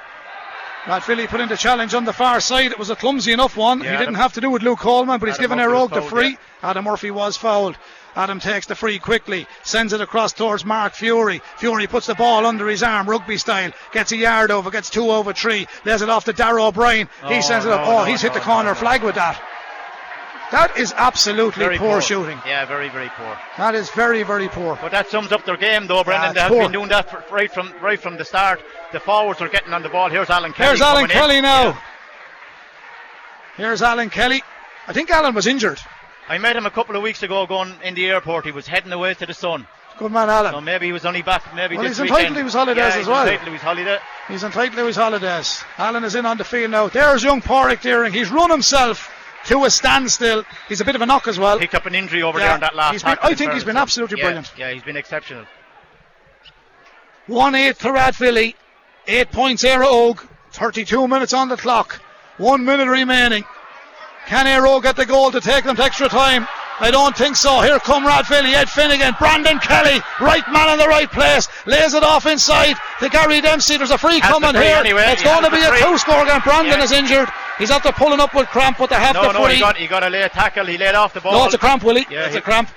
Rathvilly put in the challenge on the far side. It was a clumsy enough one. Yeah, he didn't Adam- have to do with Luke Coleman, but he's Adam given Murphy the free. yeah. Adam Murphy was fouled. Adam takes the free quickly, sends it across towards Mark Fury. Fury puts the ball under his arm, rugby style, gets a yard over, gets two over three, lays it off to Darragh O'Brien. he Oh, sends it up. no, oh, no, he's hit no, the corner flag with that. That is absolutely Very poor, shooting. Yeah, very very poor. That is very, very poor. But that sums up their game, though, Brendan. it's they have poor. been doing that for, right from right from the start. The forwards are getting on the ball. Here's Alan Kelly. Here's Alan coming in. Kelly now. Yeah. Here's Alan Kelly. I think Alan was injured. I met him a couple of weeks ago going in the airport. He was heading away to the sun. Good man, Alan. So maybe he was only back maybe Well, this he's entitled weekend. to his holidays yeah, as he's well. entitled to his holiday. He's entitled to his holidays. Alan is in on the field now. There's young Pádraig Deering. He's run himself to a standstill. He's a bit of a knock as well. Picked up an injury over Yeah, there in that last he's been- I think he's been absolutely Yeah, brilliant. Yeah, he's been exceptional. 1 8 to Rathvilly. 8 points Éire Óg. 32 minutes on the clock. One minute remaining. Can Éire Óg get the goal to take them to extra time? I don't think so. Here come Rathvilly, Ed Finnegan, Brandon Kelly, right man in the right place, lays it off inside to Gary Dempsey. There's a free Has coming free here. anyway. It's going to be a two score game. Brandon Yeah. is injured. He's after pulling up with cramp, but they have No, the no, free. he got he got a late tackle. He laid off the ball. No, it's a cramp, Willie. Yeah, it's a cramp.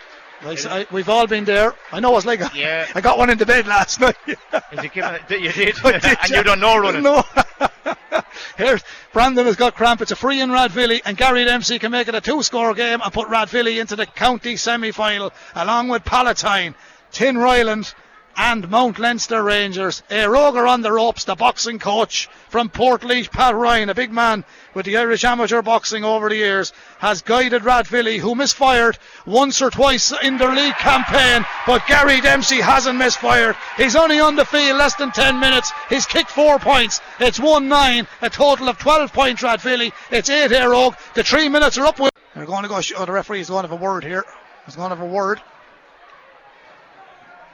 I, I- we've all been there. I know it's like a, [laughs] Yeah. I got one in the bed last night. Is it? You did, [laughs] did, and you don't know running. No. [laughs] Here's Brandon has got cramp. It's a free in Rathvilly, and Gary Dempsey can make it a two-score game and put Rathvilly into the county semi-final along with Palatine, Tinryland, and Mount Leinster Rangers. Éire Óg on the ropes, the boxing coach from Portlaoise, Pat Ryan, a big man with the Irish amateur boxing over the years, has guided Rathvilly, who misfired once or twice in their league campaign, but Gary Dempsey hasn't misfired. He's only on the field less than 10 minutes. He's kicked four points. It's 1 9, a total of 12 points, Rathvilly. It's 8 Éire Óg. The three minutes are up with. They're going to go. Sh- oh, the referee's going to have a word here. He's going to have a word.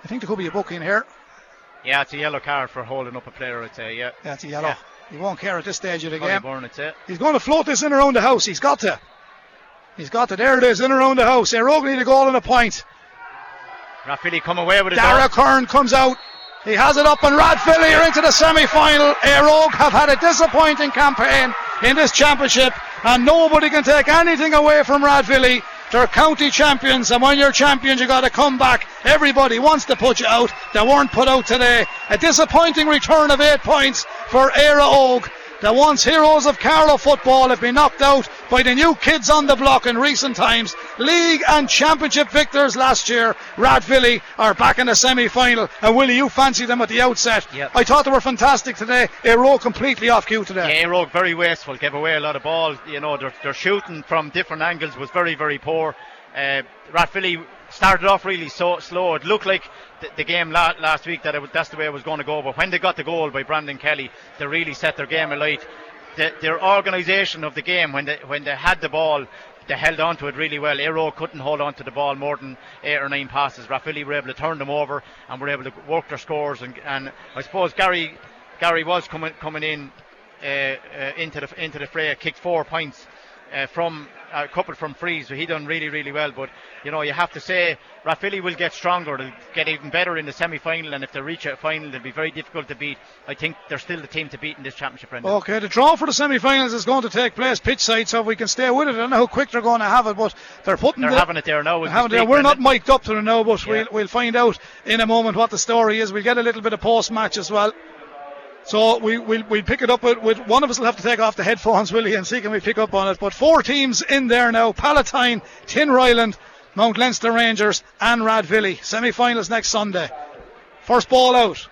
I think there could be a booking here. Yeah, it's a yellow card for holding up a player. I'd say. Yeah. That's a yellow. Yeah. He won't care at this stage of the oh, Collie game. I'd say. He's going to float this in around the house. He's got to. He's got to. There it is, in around the house. Éire Óg need a goal and a point. Rathvilly come away with it. Dara. Kern comes out. He has it up, and Rathvilly are into the semi final. Éire Óg have had a disappointing campaign in this championship, and nobody can take anything away from Rathvilly. They're county champions, and when you're champions, you got to come back. Everybody wants to put you out. They weren't put out today. A disappointing return of eight points for Éire Óg. The once heroes of Carlow football have been knocked out by the new kids on the block in recent times. League and championship victors last year. Rathvilly are back in the semi final. And Willie, you fancy them at the outset. Yep. I thought they were fantastic today. A row completely off cue today. Yeah, Rogue very wasteful. Gave away a lot of balls. You know, their, their shooting from different angles was very, very poor. Uh, started off really so slow. It looked like the, the game la- last week that that's the way it was going to go. But when they got the goal by Brandon Kelly, they really set their game alight. The, their organisation of the game when they when they had the ball. They held on to it really well. Éire Óg couldn't hold on to the ball more than eight or nine passes. Rathvilly were able to turn them over and were able to work their scores. And, and I suppose Gary Gary was coming coming in uh, uh, into the into the fray. Kicked four points uh, from a couple from frees, so he done really really well. But you know you have to say Rathvilly will get stronger. They'll get even better in the semi-final, and if they reach a final, they'll be very difficult to beat. I think they're still the team to beat in this championship. Brendan. Okay, the draw for the semi-finals is going to take place pitch side, so if we can stay with it. I don't know how quick they're going to have it, but they're putting They're the, having it there now. as they're having there. We're not mic'd up to it now, but Yeah. we'll, we'll find out in a moment what the story is. We'll get a little bit of post-match as well. So we, we'll, we'll pick it up with, with, one of us will have to take off the headphones, Willie, and see can we pick up on it. But four teams in there now Palatine, Tin Tinryland, Mount Leinster Rangers, and Rathvilly. Semi finals next Sunday. First ball out.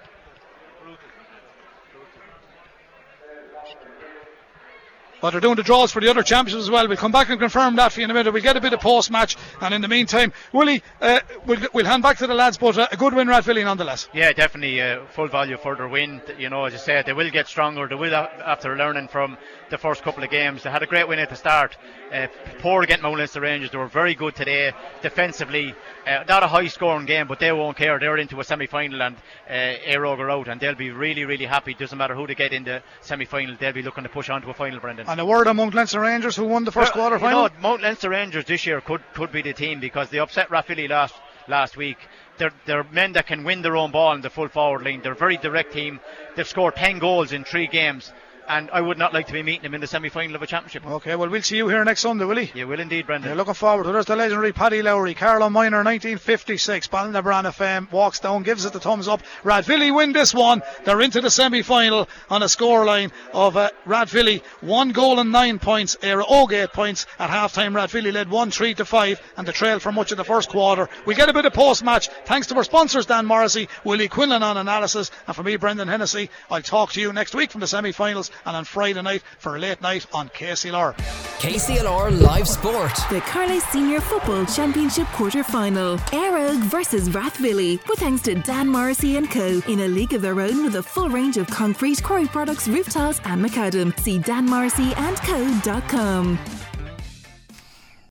But they're doing the draws for the other championships as well. We'll come back and confirm that for you in a minute. We'll get a bit of post match, and in the meantime, Willie, uh, we'll, we'll hand back to the lads, but uh, a good win, Rathvilly, nonetheless. Yeah, definitely uh, full value for their win. You know, as you said, they will get stronger. They will, after learning from the first couple of games. They had a great win at the start. Uh, poor against Mount Leinster Rangers. They were very good today defensively. Uh, not a high scoring game, but they won't care. They're into a semi final and uh, Éire are out, and they'll be really, really happy. Doesn't matter who they get in the semi final, they'll be looking to push on to a final, Brendan. And a word on Mount Leinster Rangers, who won the first well, quarter final. You know, Mount Leinster Rangers this year could, could be the team because they upset Rathvilly last last week. They're, they're men that can win their own ball in the full forward line. They're a very direct team. They've scored 10 goals in three games and I would not like to be meeting him in the semi final of a championship. Okay, well, we'll see you here next Sunday, will he? You will indeed, Brendan. Looking forward to There's the legendary Paddy Lowry, Carlow Minor 1956. Ballinabrana FM walks down, gives it the thumbs up. Rathvilly win this one. They're into the semi final on a scoreline of uh, Rathvilly, one goal and nine points, Óg eight points. At half time, Rathvilly led 1 3 to 5 and the trail for much of the first quarter. We get a bit of post match thanks to our sponsors, Dan Morrissey, Willie Quinlan on analysis, and for me, Brendan Hennessy. I'll talk to you next week from the semi finals and on Friday night for a late night on KCLR. KCLR Live Sport. The Carlow Senior Football Championship quarter final. Éire Óg versus Rathvilly. With thanks to Dan Morrissey and Co. in a league of their own with a full range of concrete, quarry products, roof tiles, and macadam. See danmorrisseyandco.com.